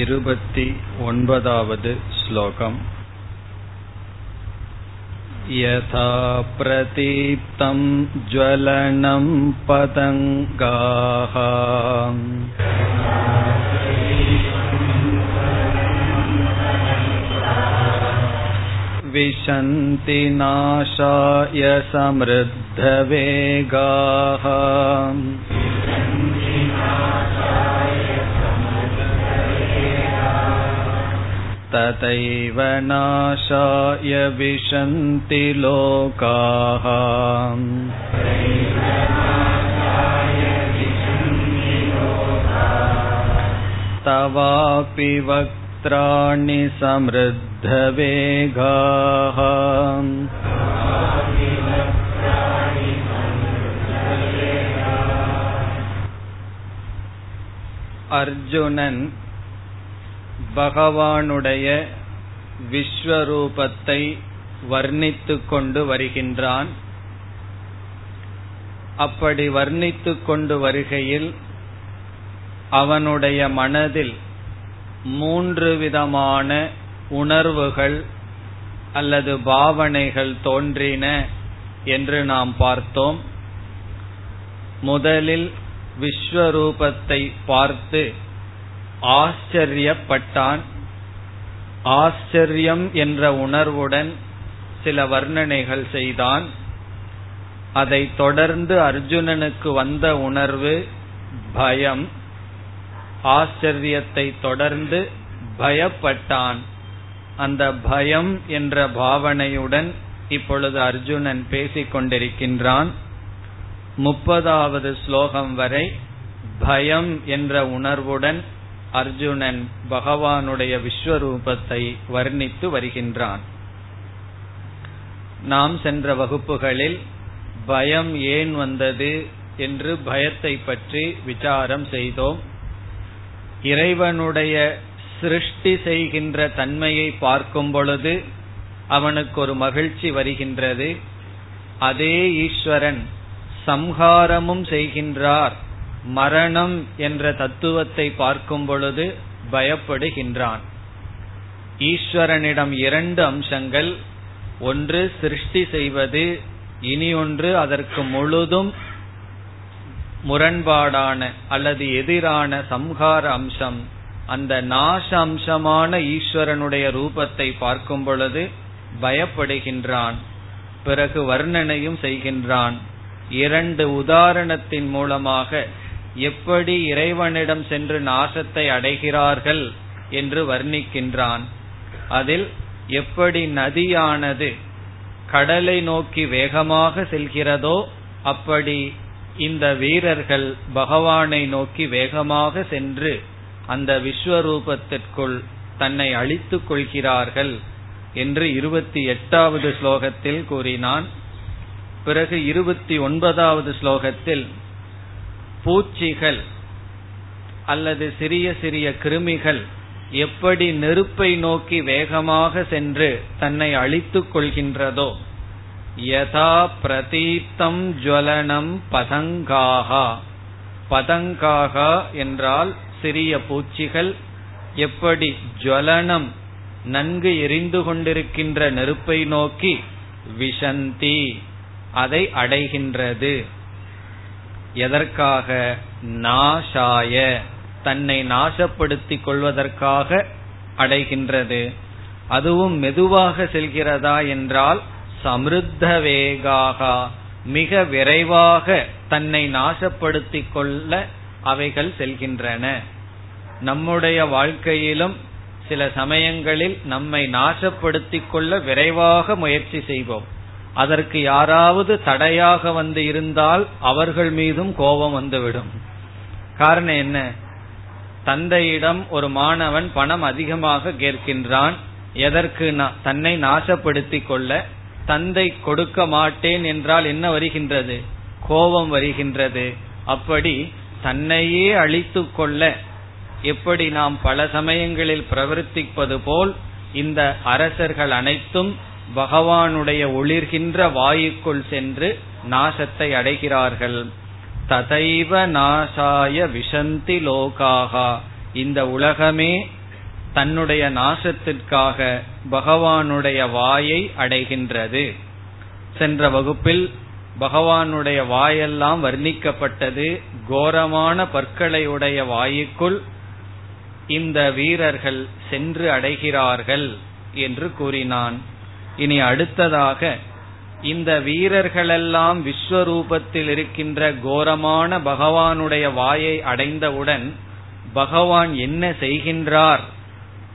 इरुपति ओन्पदावद् श्लोकम् यथा प्रतीप्तं ज्वलनं पतङ्गाः विशन्ति नाशाय समृद्धवेगाः तथैव नाशाय विशन्ति लोकाः। तवापि वक्त्राणि समृद्धवेगाः। अर्जुनन् பகவானுடைய விஸ்வரூபத்தை வர்ணித்து கொண்டு வருகின்றான். அப்படி வர்ணித்து கொண்டு வருகையில் அவனுடைய மனதில் மூன்று விதமான உணர்வுகள் அல்லது பாவனைகள் தோன்றின என்று நாம் பார்த்தோம். முதலில் விஸ்வரூபத்தை பார்த்து ஆச்சரியப்பட்டான். ஆச்சரியம் என்ற உணர்வுடன் சில வர்ணனைகள் செய்தான். அதைத் தொடர்ந்து அர்ஜுனனுக்கு வந்த உணர்வு பயம். ஆச்சரியத்தை தொடர்ந்து பயப்பட்டான். அந்த பயம் என்ற பாவனையுடன் இப்பொழுது அர்ஜுனன் பேசிக் கொண்டிருக்கின்றான். முப்பதாவது ஸ்லோகம் வரை பயம் என்ற உணர்வுடன் அர்ஜுனன் பகவானுடைய விஸ்வரூபத்தை வர்ணித்து வருகின்றான். நாம் சென்ற வகுப்புகளில் பயம் ஏன் வந்தது என்று பயத்தை பற்றி விசாரம் செய்தோம். இறைவனுடைய சிருஷ்டி செய்கின்ற தன்மையை பார்க்கும் பொழுது அவனுக்கு ஒரு மகிழ்ச்சி வருகின்றது. அதே ஈஸ்வரன் சம்ஹாரமும் செய்கின்றார். மரணம் என்ற தத்துவத்தை பார்க்கும் பொழுது பயப்படுகின்றான். ஈஸ்வரனிடம் இரண்டு அம்சங்கள். ஒன்று சிருஷ்டி செய்வது இனி ஒன்று அதற்கு முழுதும் முரண்பாடான அல்லது எதிரான சம்ஹார அம்சம். அந்த நாச அம்சமான ஈஸ்வரனுடைய ரூபத்தை பார்க்கும் பொழுது பயப்படுகின்றான். பிறகு வர்ணனையும் செய்கின்றான். இரண்டு உதாரணத்தின் மூலமாக எப்படி இறைவனிடம் சென்று நாசத்தை அடைகிறார்கள் என்று வர்ணிக்கின்றான். அதில் எப்படி நதியானது கடலை நோக்கி வேகமாக செல்கிறதோ அப்படி இந்த வீரர்கள் பகவானை நோக்கி வேகமாக சென்று அந்த விஸ்வரூபத்திற்குள் தன்னை அழித்துக் கொள்கிறார்கள் என்று இருபத்தி எட்டாவது ஸ்லோகத்தில் கூறினான். பிறகு இருபத்தி ஒன்பதாவது ஸ்லோகத்தில் பூச்சிகள் அல்லது சிறிய சிறிய கிருமிகள் எப்படி நெருப்பை நோக்கி வேகமாக சென்று தன்னை அழித்துக் கொள்கின்றதோ யதா பிரதீப்தம் ஜுவலனம் பதங்காகா. பதங்காகா என்றால் சிறிய பூச்சிகள் எப்படி ஜுவலனம் நன்கு எரிந்து கொண்டிருக்கின்ற நெருப்பை நோக்கி விஷந்தி அதை அடைகின்றது. எதற்காக? நாசாய தன்னை நாசப்படுத்திக் கொள்வதற்காக அடைகின்றது. அதுவும் மெதுவாக செல்கிறதா என்றால் சமிருத்த வேகாக. மிக விரைவாக தன்னை நாசப்படுத்திக் கொள்ள அவைகள் செல்கின்றன. நம்முடைய வாழ்க்கையிலும் சில சமயங்களில் நம்மை நாசப்படுத்திக் கொள்ள விரைவாக முயற்சி செய்வோம். அதற்கு யாராவது தடையாக வந்து இருந்தால் அவர்கள் மீதும் கோபம் வந்துவிடும். காரணம் என்ன? தந்தையிடம் ஒரு மாணவன் பணம் அதிகமாக கேட்கின்றான். எதற்கு தன்னை நாசப்படுத்திக் கொள்ள? தந்தை கொடுக்க மாட்டேன் என்றால் என்ன வருகின்றது? கோபம் வருகின்றது. அப்படி தன்னையே அழித்து கொள்ள எப்படி நாம் பல சமயங்களில் பிரவர்த்திப்பது போல் இந்த அரசர்கள் அனைத்தும் பகவானுடைய ஒளிர்கின்ற வாயுக்குள் சென்று நாசத்தை அடைகிறார்கள். ததைவ நாசாய விஷந்தி லோகாகா. இந்த உலகமே தன்னுடைய நாசத்திற்காக பகவானுடைய வாயை அடைகின்றது. சென்ற வகுப்பில் பகவானுடைய வாயெல்லாம் வர்ணிக்கப்பட்டது கோரமான பற்களை உடைய வாயுக்குள் இந்த வீரர்கள் சென்று அடைகிறார்கள் என்று கூறினான். இனி அடுத்ததாக இந்த வீரர்களெல்லாம் விஸ்வரூபத்தில் இருக்கின்ற கோரமான பகவானுடைய வாயை அடைந்தவுடன் பகவான் என்ன செய்கின்றார்?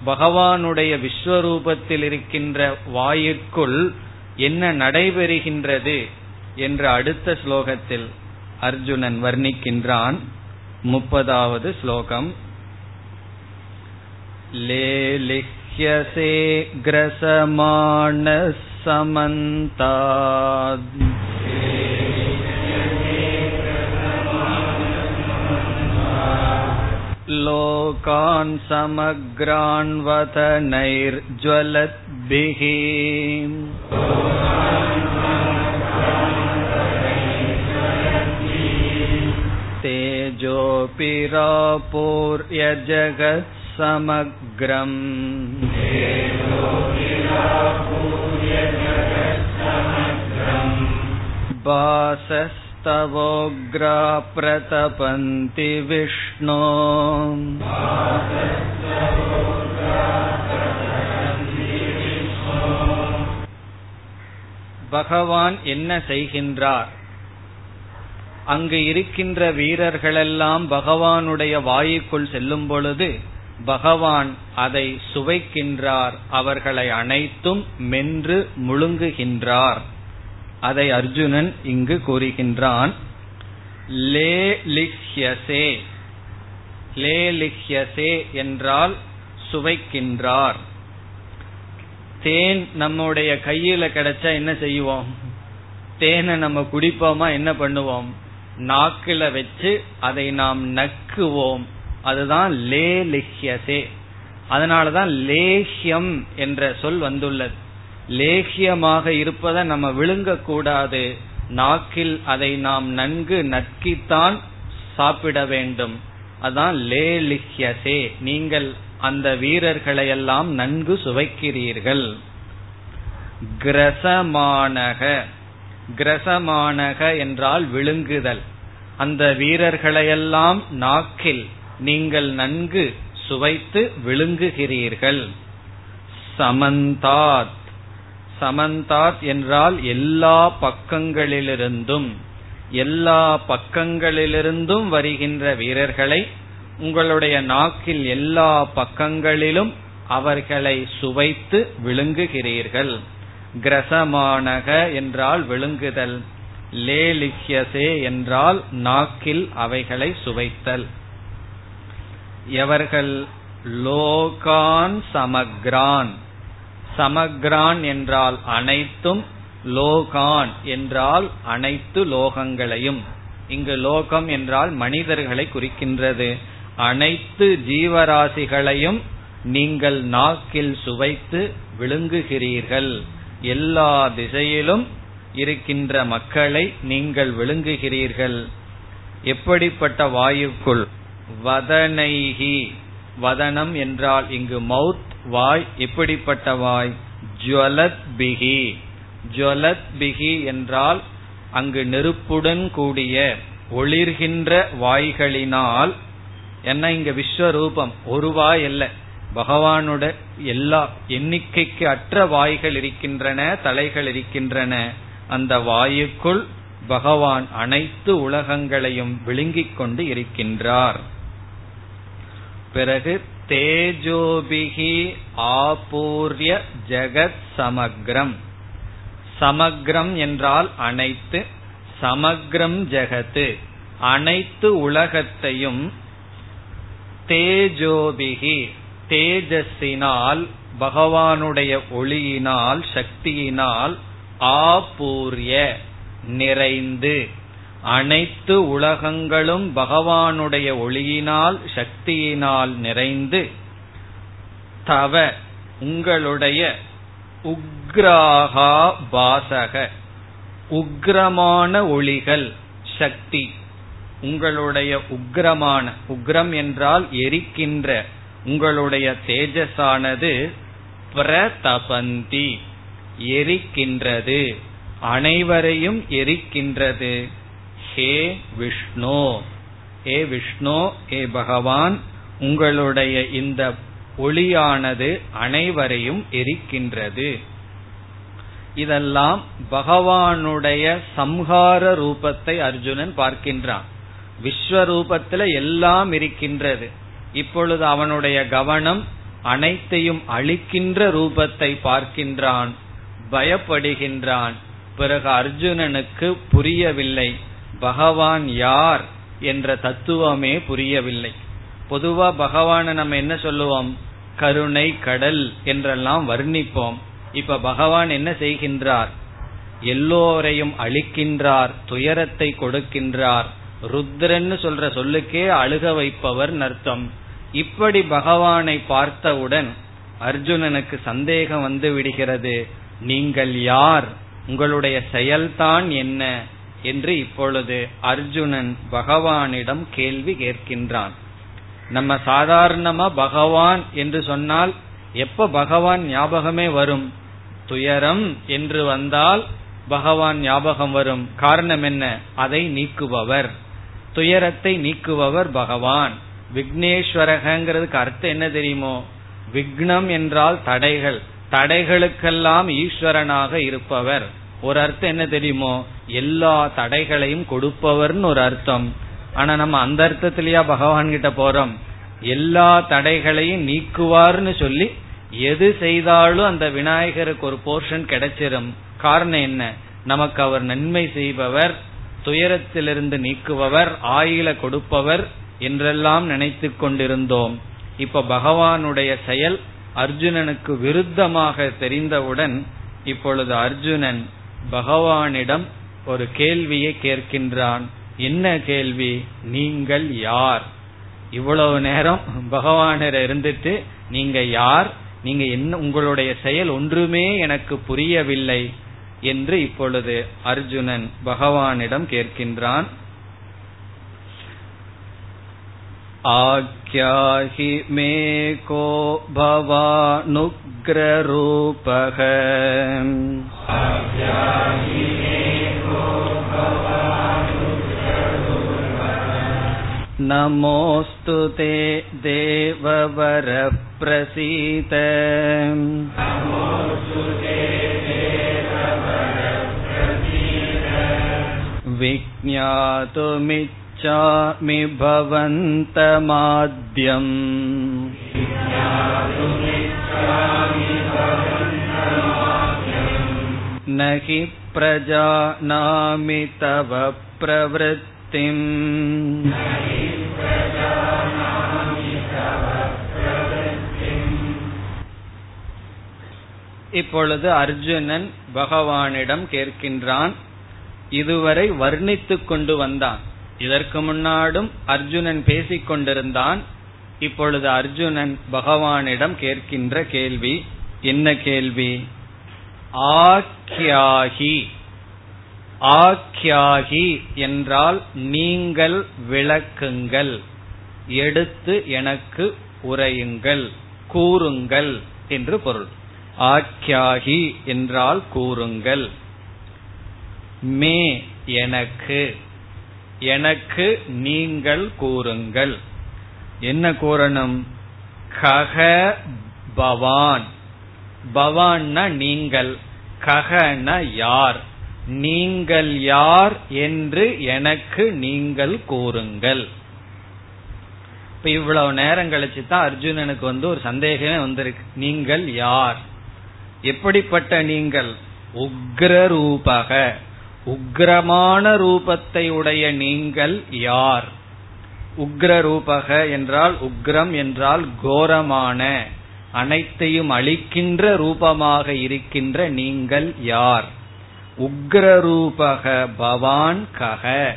பகவானுடைய விஸ்வரூபத்தில் இருக்கின்ற வாயிற்குள் என்ன நடைபெறுகின்றது என்று அடுத்த ஸ்லோகத்தில் அர்ஜுனன் வர்ணிக்கின்றான். முப்பதாவது ஸ்லோகம். लेलिह्यसे ग्रसमाणः समन्ताद् लोकान् समग्रान्वतनैर्ज्वलद्भिः तेजोऽपि रापूर्य जगत् समग्रम् बासस्तवोग्रा प्रतपन्ति विष्णो பகவான் என்ன செய்கின்றார் அங்கு இருக்கின்ற வீரர்களெல்லாம் பகவானுடைய வாயுக்குள் செல்லும் பொழுது பகவான் அதை சுவைக்கின்றார். அவர்களை அனைத்தும் மென்று முழுங்குகின்றார். அதை அர்ஜுனன் இங்கு கூறுகின்றான். லே லிஹ்யசே. லே லிஹ்யசே என்றால் சுவைக்கின்றார். தேன் நம்முடைய கையில கிடைச்சா என்ன செய்வோம்? தேனை நம்ம குடிப்போமா? என்ன பண்ணுவோம்? நாக்கில வச்சு அதை நாம் நக்குவோம். அதுதான் லே லிஹ்யசே அதனாலதான் லேஹ்யம் என்ற சொல் வந்துள்ளது. லேஹ்யமாக இருப்பதை நம்ம விழுங்க கூடாது நாக்கில் அதை நாம் நன்கு நக்கித்தான் சாப்பிட வேண்டும். அதான் லே லிஹ்யசே நீங்கள் அந்த வீரர்களை எல்லாம் நன்கு சுவைக்கிறீர்கள். கிரசமானக. கிரசமானக என்றால் விழுங்குதல். அந்த வீரர்களையெல்லாம் நாக்கில் நீங்கள் நன்கு சுவைத்து விழுங்குகிறீர்கள். சமந்தாத். சமந்தாத் என்றால் எல்லா பக்கங்களிலிருந்தும் எல்லா பக்கங்களிலிருந்தும் வருகின்ற வீரர்களை உங்களுடைய நாக்கில் எல்லா பக்கங்களிலும் அவர்களை சுவைத்து விழுங்குகிறீர்கள். கிரசமானக என்றால் விழுங்குதல். லேலிஹ்யசே என்றால் நாக்கில் அவைகளை சுவைத்தல். எவர்கள் லோகான் சமக்ரான் சமக்ரான் என்றால் அனைத்தும் லோகான் என்றால் அனைத்து லோகங்களையும். இங்கு லோகம் என்றால் மனிதர்களை குறிக்கின்றது. அனைத்து ஜீவராசிகளையும் நீங்கள் நாக்கில் சுவைத்து விழுங்குகிறீர்கள். எல்லா திசையிலும் இருக்கின்ற மக்களை நீங்கள் விழுங்குகிறீர்கள். எப்படிப்பட்ட வாயுக்குள் வதனைகி வதனம் என்றால் இங்கு மவுத் வாய் எப்படிப்பட்ட வாய். ஜுவலத் பிகி ஜுவலத் பிகி என்றால் அங்கு நெருப்புடன் கூடிய ஒளிர்கின்ற வாய்களினால் என்ன இங்க விஸ்வரூபம்? ஒரு வாய் அல்ல. பகவானோட எல்லா எண்ணிக்கைக்கு அற்ற வாய்கள் இருக்கின்றன தலைகள் இருக்கின்றன. அந்த வாயுக்குள் பகவான் அனைத்து உலகங்களையும் விழுங்கிக் கொண்டு இருக்கின்றார். பிறகு தேஜோபிகி ஆபூர்ய ஜெகத் சமக்ரம். சமக்ரம் என்றால் அனைத்து சமக்ரம் ஜெகத்து. அனைத்து உலகத்தையும் தேஜோபிகி தேஜஸினால் பகவானுடைய ஒளியினால் சக்தியினால் ஆபூர்ய நிறைந்து. அனைத்து உலகங்களும் பகவானுடைய ஒளியினால் சக்தியினால் நிறைந்து தவ உங்களுடைய உக்ராகா பாசக உக்ரமான ஒளிகள் சக்தி உங்களுடைய உக்ரமான உக்ரம் என்றால் எரிக்கின்ற உங்களுடைய தேஜஸானது பிரதபந்தி எரிக்கின்றது அனைவரையும் எரிக்கின்றது. ஹே விஷ்ணு. ஹே விஷ்ணு ஏ பகவான் உங்களுடைய இந்த ஒளியானது அனைவரையும் எரிக்கின்றது. இதெல்லாம் பகவானுடைய சம்ஹார ரூபத்தை அர்ஜுனன் பார்க்கின்றான். விஸ்வரூபத்துல எல்லாம் இருக்கின்றது. இப்பொழுது அவனுடைய கவனம் அனைத்தையும் அழிக்கின்ற ரூபத்தை பார்க்கின்றான் பயப்படுகின்றான். பிறகு அர்ஜுனனுக்கு புரியவில்லை. பகவான் யார் என்ற தத்துவமே புரியவில்லை. பொதுவா பகவான நம்ம என்ன சொல்லுவோம்? கருணை கடல் என்றெல்லாம் வர்ணிப்போம். இப்ப பகவான் என்ன செய்கின்றார்? எல்லோரையும் அழிக்கின்றார் துயரத்தை கொடுக்கின்றார். ருத்ரன்னு சொல்ற சொல்லுக்கே அழுக வைப்பவர் அர்த்தம் இப்படி பகவானை பார்த்தவுடன் அர்ஜுனனுக்கு சந்தேகம் வந்து விடுகிறது. நீங்கள் யார்? உங்களுடைய செயல்தான் என்ன? என்று இப்பொழுது அர்ஜுனன் பகவானிடம் கேள்வி கேட்கின்றான். நம்ம சாதாரணமா பகவான் என்று சொன்னால் எப்ப பகவான் ஞாபகமே வரும்? துயரம் என்று வந்தால் பகவான் ஞாபகம் வரும். காரணம் என்ன? அதை நீக்குபவர். துயரத்தை நீக்குபவர் பகவான். விக்னேஸ்வரகங்கிறதுக்கு அர்த்தம் என்ன தெரியுமோ? விக்னம் என்றால் தடைகள். தடைகளுக்கெல்லாம் ஈஸ்வரனாக இருப்பவர். ஒரு அர்த்தம் என்ன தெரியுமோ? எல்லா தடைகளையும் கொடுப்பவர்னு ஒரு அர்த்தம். ஆனா நம்ம அந்த அர்த்தத்திலேயா பகவான் கிட்ட போறோம்? எல்லா தடைகளையும் நீக்குவார்னு சொல்லி எது செய்தாலும் அந்த விநாயகருக்கு ஒரு போர்ஷன் கிடைச்சிரும். காரணம் என்ன? நமக்கு அவர் நன்மை செய்பவர் துயரத்திலிருந்து நீக்குபவர் ஆயில கொடுப்பவர் என்றெல்லாம் நினைத்து கொண்டிருந்தோம். இப்ப பகவானுடைய செயல் அர்ஜுனனுக்கு விருத்தமாக தெரிந்தவுடன் இப்பொழுது அர்ஜுனன் பகவானிடம் ஒரு கேள்வியை கேட்கின்றான். என்ன கேள்வி? நீங்கள் யார்? இவ்வளவு நேரம் பகவானர் இருந்துட்டு நீங்க யார்? நீங்க என்ன உங்களுடைய செயல் ஒன்றுமே எனக்கு புரியவில்லை என்று இப்பொழுது அர்ஜுனன் பகவானிடம் கேட்கின்றான். आख्याहि मे को भवानुग्ररूपः नमोऽस्तु ते देववरः प्रसीद विज्ञातुमिच्छामि भवन्तमाद्यम् न हि प्रजानामि तव प्रवृत्तिम् இப்பொழுது அர்ஜுனன் பகவானிடம் கேட்கின்றான் இதுவரை வர்ணித்துக் கொண்டு வந்தான் இதற்கு முன்னாடும் அர்ஜுனன் பேசிக் கொண்டிருந்தான். இப்பொழுது அர்ஜுனன் பகவானிடம் கேட்கின்ற கேள்வி என்ன கேள்வி? ஆக்யாகி ஆக்யாகி என்றால் நீங்கள் விளக்குங்கள் எடுத்து எனக்கு உரையுங்கள் கூறுங்கள் என்று பொருள். ஆக்யாகி என்றால் கூறுங்கள். மே எனக்கு. எனக்கு நீங்கள் கூறுங்கள். என்ன கூறணும்? கக பவான். பவான்னா நீங்கள். ககன யார்? நீங்கள் யார் என்று எனக்கு நீங்கள் கூறுங்கள். இப்ப இவ்வளவு நேரம் கழிச்சு தான் அர்ஜுனனுக்கு வந்து ஒரு சந்தேகமே வந்திருக்கு. நீங்கள் யார்? எப்படிப்பட்ட நீங்கள்? உக்ர ரூபக உக்ரமான ரூபத்தை உடைய நீங்கள் யார்? உக்ர ரூபக என்றால் உக்ரம் என்றால் கோரமான அனைத்தையும் அழிக்கின்ற ரூபமாக இருக்கின்ற நீங்கள் யார்? உக்ர ரூபக பவான் கக.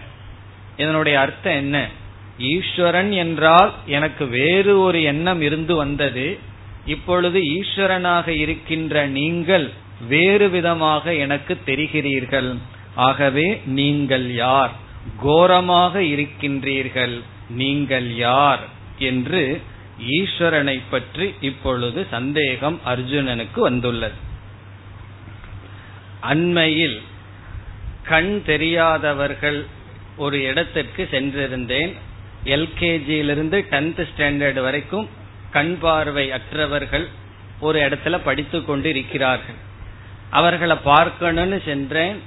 இதனுடைய அர்த்தம் என்ன? ஈஸ்வரன் என்றால் எனக்கு வேறு ஒரு எண்ணம் இருந்து வந்தது. இப்பொழுது ஈஸ்வரனாக இருக்கின்ற நீங்கள் வேறு விதமாக எனக்கு தெரிகிறீர்கள். ஆகவே நீங்கள் யார்? கோரமாக இருக்கின்றீர்கள் நீங்கள் யார்? என்று ஈஸ்வரனை பற்றி இப்பொழுது சந்தேகம் அர்ஜுனனுக்கு வந்துள்ளது. அண்மையில் கண் தெரியாதவர்கள் ஒரு இடத்திற்கு சென்றிருந்தேன். எல்கேஜியிலிருந்து டென்த் ஸ்டாண்டர்ட் வரைக்கும் கண் பார்வை அற்றவர்கள் ஒரு இடத்துல படித்து கொண்டு இருக்கிறார்கள் அவர்களை பார்க்கணும்னு சென்றேன்.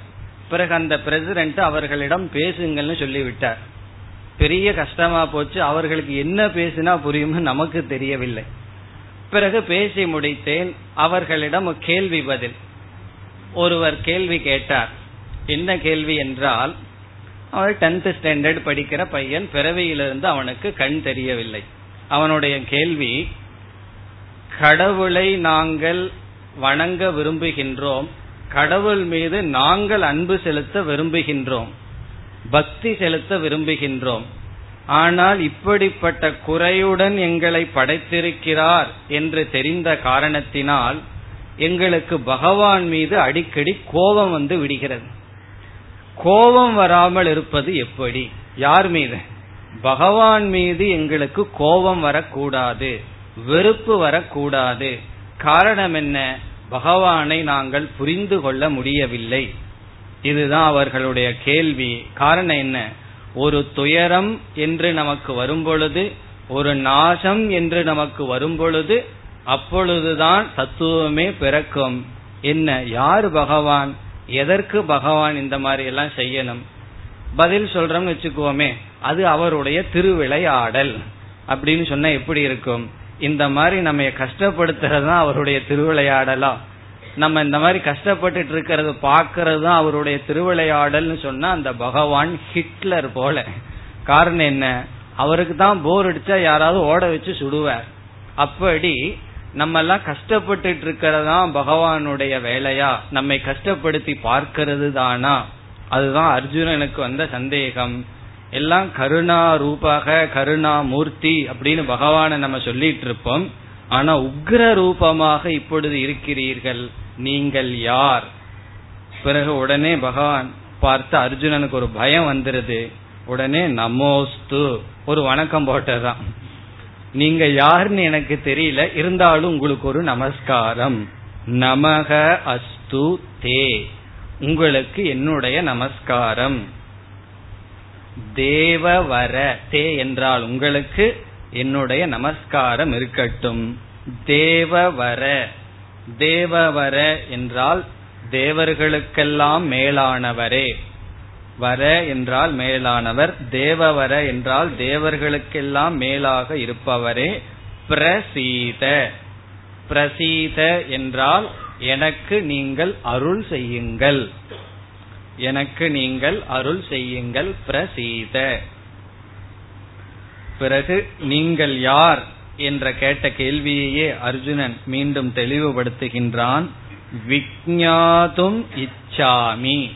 பிறகு அந்த பிரசிடென்ட் அவர்களிடம் பேசுங்கள்னு சொல்லிவிட்டார். பெரிய கஷ்டமா போச்சு. அவர்களுக்கு என்ன பேசினா புரியும்னு நமக்கு தெரியவில்லை. பிறகு பேசி முடித்தேன். அவர்களிடம் கேள்வி பதில். ஒருவர் கேள்வி கேட்டார். என்ன கேள்வி என்றால் அவன் டென்த் ஸ்டாண்டர்ட் படிக்கிற பையன் பிறவியிலிருந்து அவனுக்கு கண் தெரியவில்லை. அவனுடைய கேள்வி கடவுளை நாங்கள் வணங்க விரும்புகின்றோம். கடவுள் மீது நாங்கள் அன்பு செலுத்த விரும்புகின்றோம். பக்தி செலுத்த விரும்புகின்றோம். ஆனால் இப்படிப்பட்ட குறையுடன் எங்களை படைத்திருக்கிறார் என்று தெரிந்த காரணத்தினால் எங்களுக்கு பகவான் மீது அடிக்கடி கோபம் வந்து விடுகிறது. கோபம் வராமல் இருப்பது எப்படி? யார் மீது? பகவான் மீது எங்களுக்கு கோபம் வரக்கூடாது வெறுப்பு வரக்கூடாது. காரணம் என்ன? பகவானை நாங்கள் புரிந்து கொள்ள முடியவில்லை. இதுதான் அவர்களுடைய கேள்வி. காரணம் என்ன? ஒரு துயரம் என்று நமக்கு வரும்பொழுது ஒரு நாசம் என்று நமக்கு வரும்பொழுது அப்பொழுதுதான் தத்துவமே பிறக்கும். என்ன? யார் பகவான்? எதற்கு பகவான் இந்த மாதிரி எல்லாம் செய்யணும்? பதில் சொல்றோம்னு வச்சுக்குவோமே அது அவருடைய திருவிளையாடல். அப்படின்னு சொன்னா எப்படி இருக்கும்? இந்த மாதிரி நம்ம கஷ்டப்படுத்துறது தான் அவருடைய திருவிளையாடலா. நம்ம இந்த மாதிரி கஷ்டப்பட்டுட்டு இருக்கிறது பாக்கிறது தான் அவருடைய திருவிளையாடல்னு சொன்னா அந்த பகவான் ஹிட்லர் போல. காரணம் என்ன? அவருக்கு தான் போர் அடிச்சா யாராவது ஓட வச்சு சுடுவார். அப்படி நம்ம எல்லாம் கஷ்டப்பட்டுட்டு இருக்கிறதா பகவானுடைய வேலையா? நம்மை கஷ்டப்படுத்தி பார்க்கிறது தானா அதுதான் அர்ஜுனனுக்கு வந்த சந்தேகம். எல்லாம் கருணா ரூபாக கருணா மூர்த்தி அப்படின்னு பகவான நம்ம சொல்லிட்டு இருப்போம். ஆனா உக்ர ரூபமாக இப்பொழுது இருக்கிறீர்கள். நீங்கள் யார்? பிறகு உடனே பகவான் பார்த்து அர்ஜுனனுக்கு ஒரு பயம் வந்துருது. உடனே நமோஸ்து. ஒரு வணக்கம் போட்டதான் நீங்க யாருன்னு எனக்கு தெரியல. இருந்தாலும் உங்களுக்கு ஒரு நமஸ்காரம். நமக அஸ்து தே. உங்களுக்கு என்னுடைய நமஸ்காரம். தேவவர தே என்றால் உங்களுக்கு என்னுடைய நமஸ்காரம் இருக்கட்டும். தேவவர தேவவர என்றால் தேவர்களுக்கெல்லாம் மேலானவரே. வர என்றால் மேலானவர் தேவவர என்றால் தேவர்களுக்கெல்லாம் மேலாக இருப்பவரே. பிரசீத பிரசீத என்றால் எனக்கு நீங்கள் அருள் செய்யுங்கள். எனக்கு நீங்கள் அருள் செய்யுங்கள் பிரசீத. பிறகு நீங்கள் யார் என்ற கேட்ட கேள்வியையே அர்ஜுனன் மீண்டும் தெளிவுபடுத்துகின்றான். விக்ஞாதும் இச்சாமி.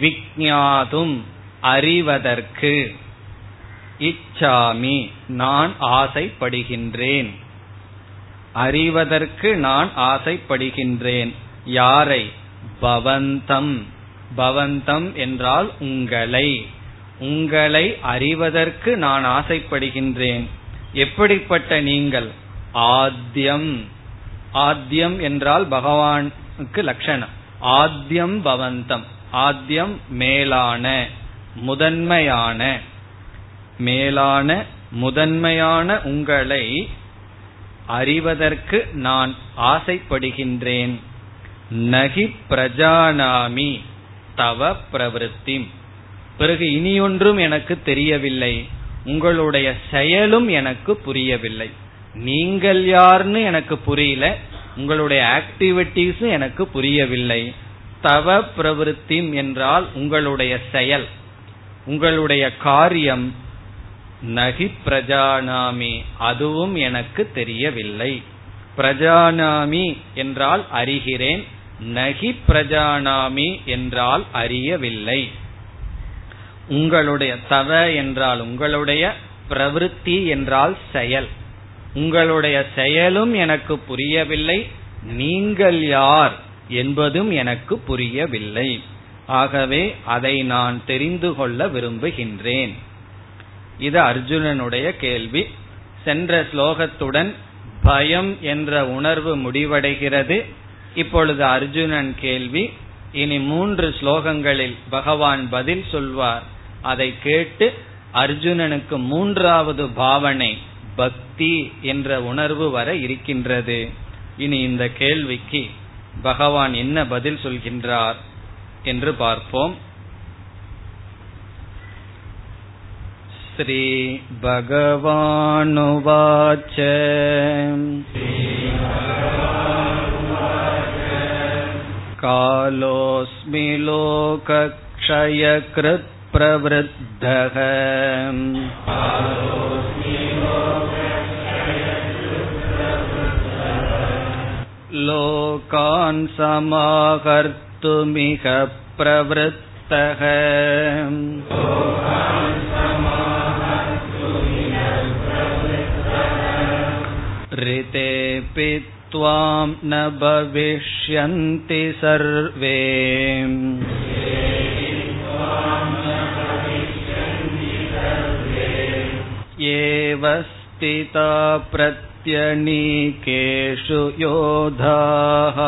விக்ஞாதும் அறிவதற்கு. இச்சாமி நான் ஆசைப்படுகின்றேன். அறிவதற்கு நான் ஆசைப்படுகின்றேன். யாரை? பவந்தம். பவந்தம் என்றால் உங்களை. உங்களை அறிவதற்கு நான் ஆசைப்படுகின்றேன். எப்படிப்பட்ட நீங்கள்? ஆத்தியம். ஆத்தியம் என்றால் பகவானுக்கு லட்சணம். ஆத்தியம் பவந்தம். ஆத்தியம் மேலான முதன்மையான. மேலான முதன்மையான உங்களை அறிவதற்கு நான் ஆசைப்படுகின்றேன். நகி பிரஜானாமி. தவ பிரவருத்தி. பிறகு இனியொன்றும் எனக்கு தெரியவில்லை. உங்களுடைய செயலும் எனக்கு புரியவில்லை. நீங்கள் யார்னு எனக்கு புரியல. உங்களுடைய ஆக்டிவிட்டிஸும் எனக்கு புரியவில்லை. தவ பிரவருத்தி என்றால் உங்களுடைய செயல். உங்களுடைய காரியம் நகி பிரஜானாமி அதுவும் எனக்கு தெரியவில்லை. பிரஜானாமி என்றால் அறிகிறேன். நகி பிரஜானாமி என்றால் அறியவில்லை. உங்களுடைய தவ என்றால் உங்களுடைய பிரவருத்தி என்றால் செயல். உங்களுடைய செயலும் எனக்கு புரியவில்லை நீங்கள் யார் என்பதும் எனக்கு புரியவில்லை. ஆகவே அதை நான் தெரிந்து கொள்ள விரும்புகின்றேன். இது அர்ஜுனனுடைய கேள்வி. சென்ற ஸ்லோகத்துடன் பயம் என்ற உணர்வு முடிவடைகிறது. இப்பொழுது அர்ஜுனன் கேள்வி இனி மூன்று ஸ்லோகங்களில் பகவான் பதில் சொல்வார் அதை கேட்டு அர்ஜுனனுக்கு மூன்றாவது பாவனை பக்தி என்ற உணர்வு வர இருக்கின்றது இனி இந்த கேள்விக்கு பகவான் என்ன பதில் சொல்கின்றார் என்று பார்ப்போம் श्रीभगवानुवाच कालोऽस्मि लोकक्षयकृत्प्रवृद्धः लोकान् समाहर्तुमिह प्रवृत्तः ऋतेऽपि त्वां न भविष्यन्ति सर्वे एव स्थिता प्रत्यनीकेषु योधाः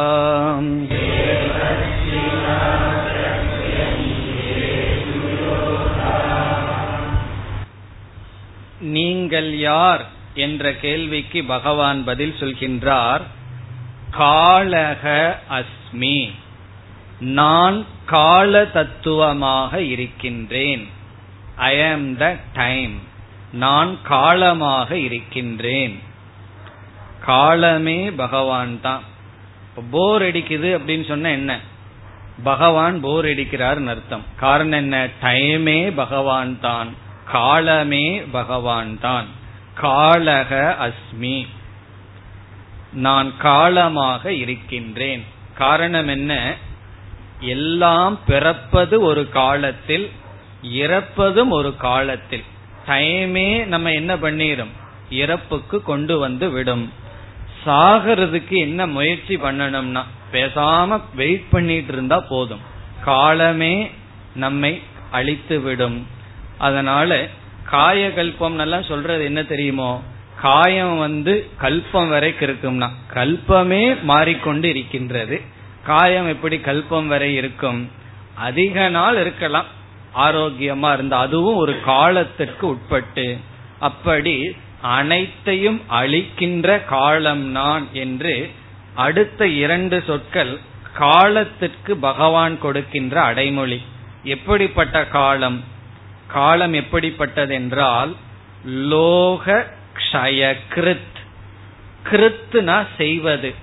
நீங்கள் யார் என்ற கேள்விக்கு பகவான் பதில் சொல்கின்றார் காலக அஸ்மி. நான் கால தத்துவமாக இருக்கின்றேன். ஐ ஆம் த டைம் நான் காலமாக இருக்கின்றேன். காலமே பகவான் தான். போர் அடிக்குது அப்படின்னு சொன்ன என்ன? பகவான் போர் அடிக்கிறார் அர்த்தம். காரணம் என்ன? டைமே பகவான் தான். காலமே பகவான் தான். காலக அஸ்மி. நான் காலமாக இருக்கின்றேன். காரணம் என்ன? எல்லாம் பிறப்பது ஒரு காலத்தில் இறப்பதும் ஒரு காலத்தில். டைமே நம்ம என்ன பண்ணிடும் இறப்புக்கு கொண்டு வந்து விடும். சாகிறதுக்கு என்ன முயற்சி பண்ணணும்னா பேசாம வெயிட் பண்ணிட்டு இருந்தா போதும். காலமே நம்மை அழித்து விடும். அதனால காயகல்பம் எல்லாம் சொல்றது என்ன தெரியுமோ? காயம் வந்து கல்பம் வரைக்கும் இருக்கும்னா கல்பமே மாறிக்கொண்டு இருக்கின்றது. காயம் எப்படி கல்பம் வரை இருக்கும்? அதிக நாள் இருக்கலாம். ஆரோக்கியமா இருந்தா அதுவும் ஒரு காலத்திற்கு உட்பட்டு. அப்படி அனைத்தையும் அழிக்கின்ற காலம் நான் என்று அடுத்த இரண்டு சொற்கள் காலத்திற்கு பகவான் கொடுக்கின்ற அடைமொழி. எப்படிப்பட்ட காலம்? காலம் எப்படிப்பட்டது என்றால் லோக க்ஷயகிருத். கிருத்துனா செய்வது.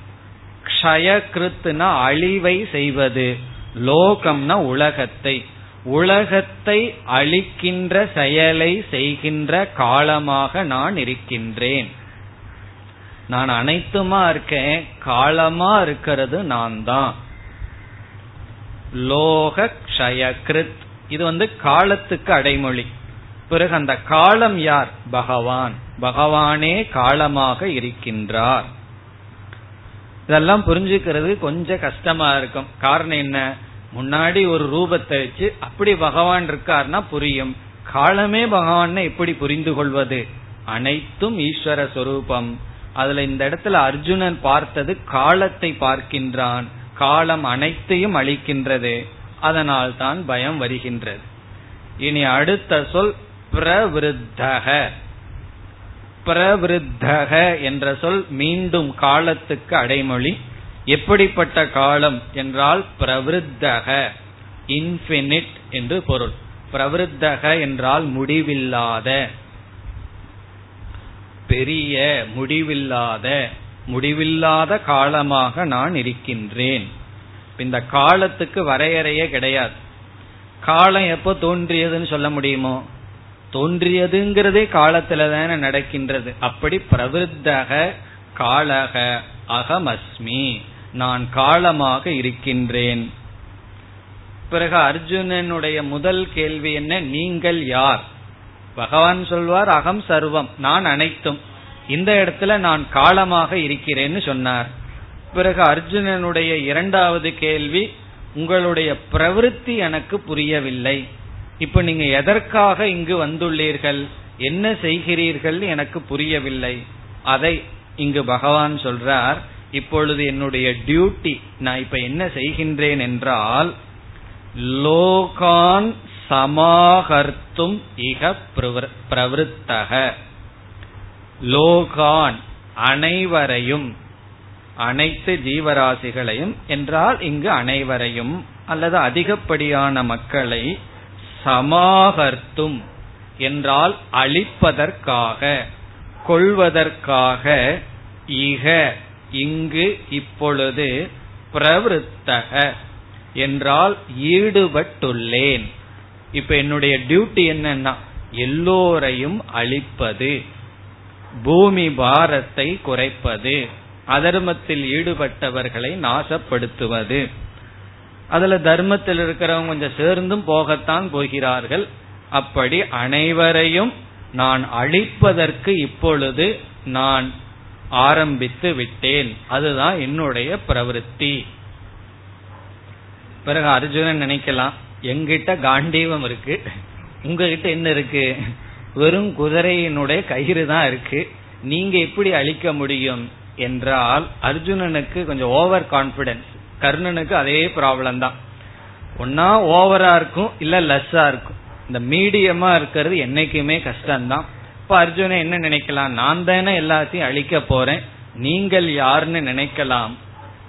க்ஷயகிருத்துனா அழிவை செய்வது. லோகம்னா உலகத்தை. உலகத்தை அழிக்கின்ற செயலை செய்கின்ற காலமாக நான் இருக்கின்றேன். நான் அனைத்துமா இருக்கேன். காலமா இருக்கிறது நான் தான் லோக க்ஷயகிருத். இது வந்து காலத்துக்கு அடைமொழி. பிறகு அந்த காலம் யார்? பகவான். பகவானே காலமாக இருக்கின்றார். இதெல்லாம் புரிஞ்சுக்கிறது கொஞ்சம் கஷ்டமா இருக்கும். காரணம் என்ன? முன்னாடி ஒரு ரூபத்தை வச்சு அப்படி பகவான் இருக்கார்னா புரியும். காலமே பகவான் எப்படி புரிந்து கொள்வது? அனைத்தும் ஈஸ்வர சொரூபம். அதுல இந்த இடத்துல அர்ஜுனன் பார்த்தது காலத்தை பார்க்கின்றான். காலம் அனைத்தையும் அளிக்கின்றது. அதனால் தான் பயம் வருகின்றது. இனி அடுத்த சொல் பிரவிருத்தக. பிரவிருத்தக என்ற சொல் மீண்டும் காலத்துக்கு அடைமொழி. எப்படிப்பட்ட காலம் என்றால் பிரவிருத்தக. இன்பினிட் என்று பொருள். பிரவிருத்தக என்றால் முடிவில்லாத. பெரிய முடிவில்லாத முடிவில்லாத காலமாக நான் இருக்கின்றேன். இந்த காலத்துக்கு வரையறையே கிடையாது. காலம் எப்போ தோன்றியதுன்னு சொல்ல முடியுமோ? தோன்றியதுங்கிறதே காலத்துல தானே நடக்கின்றது. அப்படி பிரவிருத்தக காலக அகமஸ்மி. நான் காலமாக இருக்கின்றேன். பிறகு அர்ஜுனனுடைய முதல் கேள்வி என்ன? நீங்கள் யார்? பகவான் சொல்வார் அகம் சர்வம். நான் அனைத்தும். இந்த இடத்துல நான் காலமாக இருக்கிறேன்னு சொன்னார். பிறகு அர்ஜுனனுடைய இரண்டாவது கேள்வி உங்களுடைய பிரவருத்தி எனக்கு புரியவில்லை. இப்ப நீங்க எதற்காக இங்கு வந்துள்ளீர்கள்? என்ன செய்கிறீர்கள் எனக்கு புரியவில்லை. அதை இங்கு பகவான் சொல்றார் இப்பொழுது என்னுடைய டியூட்டி நான் இப்ப என்ன செய்கின்றேன் என்றால் லோகான் சமாகர்த்தும் இக பிரவருத்தக லோகான் அனைவரையும் அனைத்து ஜீவராசிகளையும் என்றால் இங்கு அனைவரையும் அல்லது அதிகப்படியான மக்களை சமாகர்த்தும் என்றால் அழிப்பதற்காக கொள்வதற்காக இக இங்கு இப்பொழுது பிரவருத்தக என்றால் ஈடுபட்டுள்ளேன். இப்ப என்னுடைய டியூட்டி என்னன்னா எல்லோரையும் அழிப்பது பூமி பாரத்தை குறைப்பது அதர்மத்தில் ஈடுபட்டவர்களை நாசப்படுத்துவது. அதுல தர்மத்தில் இருக்கிறவங்க கொஞ்சம் சேர்ந்தும் போகத்தான் போகிறார்கள். அப்படி அனைவரையும் நான் அழிப்பதற்கு இப்பொழுது நான் ஆரம்பித்து விட்டேன். அதுதான் என்னுடைய பிரவருத்தி. பிறகு அர்ஜுனன் நினைக்கலாம் எங்கிட்ட காண்டீவம் இருக்கு. உங்ககிட்ட என்ன இருக்கு? வெறும் குதிரையினுடைய கயிறு தான் இருக்கு. நீங்க எப்படி அழிக்க முடியும்? என்றால் அர்ஜுனனுக்கு கொஞ்சம் ஓவர் கான்பிடன்ஸ் கர்ணனுக்கு அதே ப்ராப்ளம் தான். ஒன்னா ஓவரா இருக்கும் இல்ல லெஸ்ஸா இருக்கும். இந்த மீடியமா இருக்கிறது என்னைக்குமே கஷ்டம்தான். இப்ப அர்ஜுனன் என்ன நினைக்கலாம்? நான் தானே எல்லாத்தையும் அழிக்க போறேன். நீங்கள் யாருன்னு நினைக்கலாம்?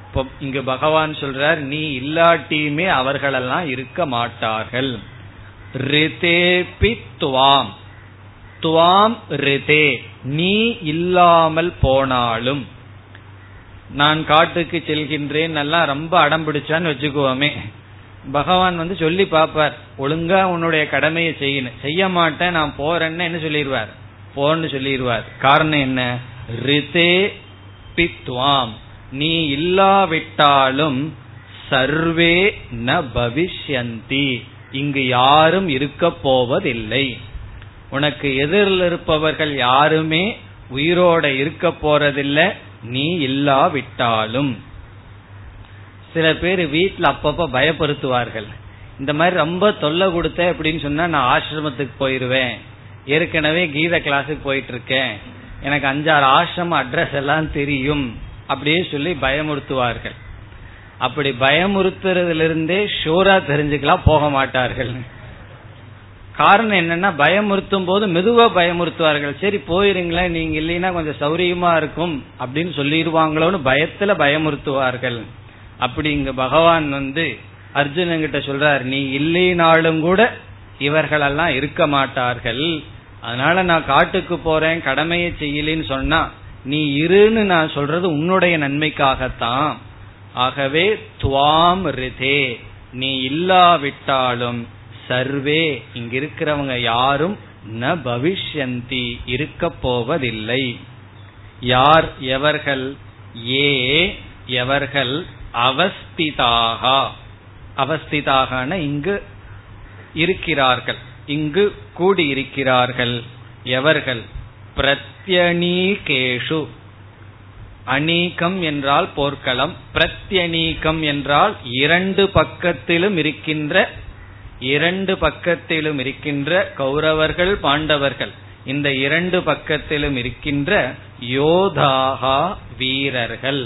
இப்போ இங்கு பகவான் சொல்றார் நீ இல்லாட்டியுமே அவர்களெல்லாம் இருக்க மாட்டார்கள். ரிதேபி துவாம். துவாம் ரிதே. நீ இல்லாமல் போனாலும். நான் காட்டுக்கு செல்கின்றேன் நல்லா ரொம்ப அடம் பிடிச்சான்னு வச்சுக்குவோமே. பகவான் வந்து சொல்லி பார்ப்பார் ஒழுங்கா உன்னுடைய கடமையை செய்யணும் செய்ய மாட்டேன் நான் போறேன்னு என்ன சொல்லிடுவார்? போன்னு சொல்லிடுவார். காரணம் என்ன? ரிதே பித்வாம். நீ இல்லாவிட்டாலும் சர்வே ந பவிஷ்யந்தி. இங்கு யாரும் இருக்க போவதில்லை. உனக்கு எதிரில் இருப்பவர்கள் யாருமே உயிரோட இருக்க போறதில்லை. நீ இல்லாவிட்டாலும். சில பேர் வீட்டுல அப்பப்ப பயப்படுத்துவார்கள். இந்த மாதிரி ரொம்ப தொல்லை கொடுத்த அப்படின்னு சொன்னா நான் ஆசிரமத்துக்கு போயிருவேன். ஏற்கனவே கீத கிளாஸுக்கு போயிட்டு இருக்கேன் எனக்கு அஞ்சாறு ஆசிரம அட்ரஸ் எல்லாம் தெரியும். அப்படியே சொல்லி பயமுறுத்துவார்கள். அப்படி பயமுறுத்துறதுல இருந்தே ஷூரா தெரிஞ்சுக்கலாம் போக மாட்டார்கள். காரணம் என்னன்னா பயமுறுத்தும் போது மெதுவா பயமுறுத்துவார்கள். சரி போயிருங்களேன் நீங்க இல்லைன்னா கொஞ்சம் சௌரியமா இருக்கும் அப்படின்னு சொல்லிடுவாங்களோன்னு பயத்துல பயமுறுத்துவார்கள். அப்படி இங்க பகவான் வந்து அர்ஜுனன் கிட்ட சொல்றார் நீ இல்லைனாலும் கூட இவர்களெல்லாம் இருக்க மாட்டார்கள். அதனால நான் காட்டுக்கு போறேன் கடமையை செய்யலின்னு சொன்னா நீ இருன்னு நான் சொல்றது உன்னுடைய நன்மைக்காகத்தான். ஆகவே துவாம் ரிதே நீ இல்லாவிட்டாலும் சர்வே. இங்க இருக்கிறவங்க யாரும் ந பவிஷ்யந்தி இருக்க போவதில்லை. யார் எவர்கள்? ஏ எவர்கள்? அவஸ்திதாகா. அவஸ்திதாக இங்கு இருக்கிறார்கள். இங்கு கூடியிருக்கிறார்கள். எவர்கள்? பிரத்யனீகேஷு அநீகம் என்றால் போர்க்களம். பிரத்யனீகம் என்றால் இரண்டு பக்கத்திலும் இருக்கின்ற இரண்டு பக்கத்திலும் இருக்கின்ற கௌரவர்கள் பாண்டவர்கள். இந்த இரண்டு பக்கத்திலும் இருக்கின்ற யோதாகா வீரர்கள்.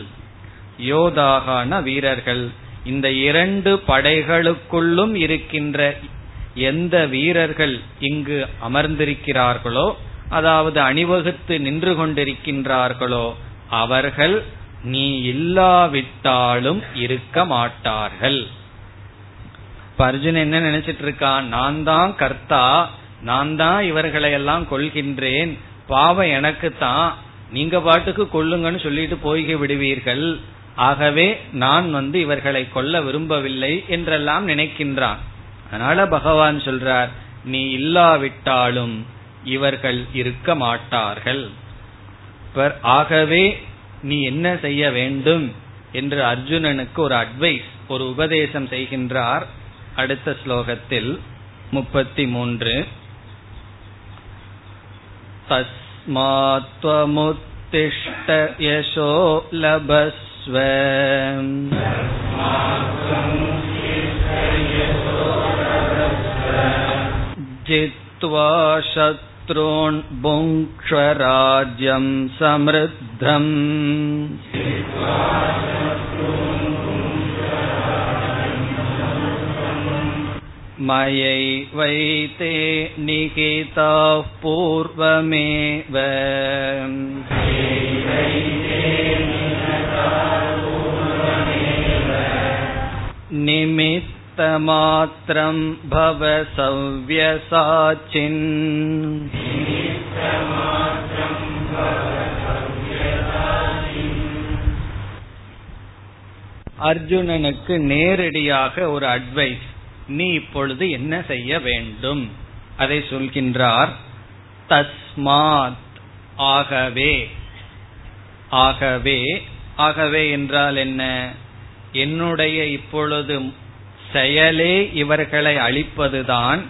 யோதாகான வீரர்கள். இந்த இரண்டு படைகளுக்குள்ளும் இருக்கின்ற எந்த வீரர்கள் இங்கு அமர்ந்திருக்கிறார்களோ அதாவது அணிவகுத்து நின்று கொண்டிருக்கின்றார்களோ அவர்கள் நீ இல்லாவிட்டாலும் இருக்க மாட்டார்கள். இப்ப அர்ஜுன் என்ன நினைச்சிட்டு இருக்கான் நான் தான் கர்த்தா நான் தான் இவர்களை எல்லாம் கொள்கின்றேன் பாவம் எனக்கு தான். நீங்க பாட்டுக்கு கொள்ளுங்கன்னு சொல்லிட்டு போய்க விடுவீர்கள். ஆகவே நான் வந்து இவர்களை கொல்ல விரும்பவில்லை என்றெல்லாம் நினைக்கின்றான். அதனால பகவான் சொல்றார் நீ இல்லாவிட்டாலும் இவர்கள் இருக்க மாட்டார்கள். ஆகவே நீ என்ன செய்ய வேண்டும்? என்று அர்ஜுனனுக்கு ஒரு அட்வைஸ் ஒரு உபதேசம் செய்கின்றார். அடுத்த ஸ்லோகத்தில் முப்பத்தி மூன்று तस्मात्त्वमुत्तिष्ठ यशो लभस्व जित्वा शत्रून् भुङ्क्ष्वराज्यं समृद्धम् मयैवैते निहिताः पूर्वमेव निमित्तमात्रं भव सव्यसाचिन् அர்ஜுனனுக்கு நேரடியாக ஒரு அட்வைஸ் நீ இப்பொழுது என்ன செய்ய வேண்டும்? அதை சொல்கின்றார் தஸ்மாத் ஆகவே. ஆகவே. ஆகவே என்றால் என்ன? என்னுடைய இப்பொழுது செயலே இவர்களை அழிப்பதுதான்.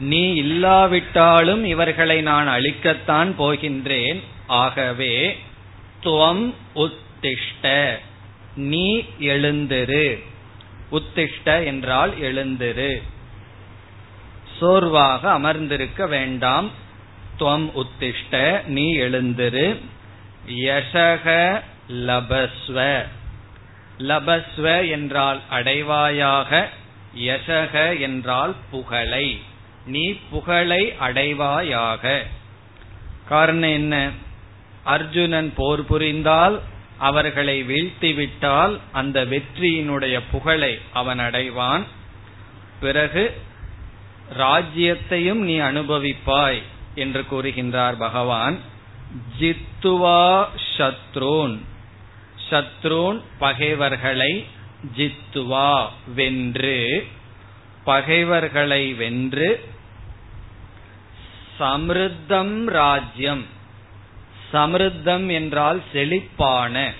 நீ இல்லாவிட்டாலும் இவர்களை நான் அழிக்கத்தான் போகின்றேன். ஆகவே. துவம் உத்திஷ்ட. நீ எழுந்திரு. உத்திஷ்ட என்றால் எழுந்திரு. சோர்வாக அமர்ந்திருக்க வேண்டாம். துவம் உத்திஷ்ட நீ எழுந்திரு. யசக லபஸ்வ. லபஸ்வ என்றால் அடைவாயாக யசக என்றால் புகழை. நீ புகழை அடைவாயாக. காரணம் என்ன? அர்ஜுனன் போர் புரிந்தால் அவர்களை வீழ்த்திவிட்டால் அந்த வெற்றியினுடைய புகழை அவன் அடைவான். பிறகு ராஜ்யத்தையும் நீ அனுபவிப்பாய் என்று கூறுகின்றார் பகவான். ஜித்துவா ஷத்ரூன். ஷத்ரூன் பகைவர்களை ஜித்துவா வென்று பகைவர்களை வென்று சமிருத்தம் ராஜ்யம். சமிருத்தம் என்றால் செழிப்பான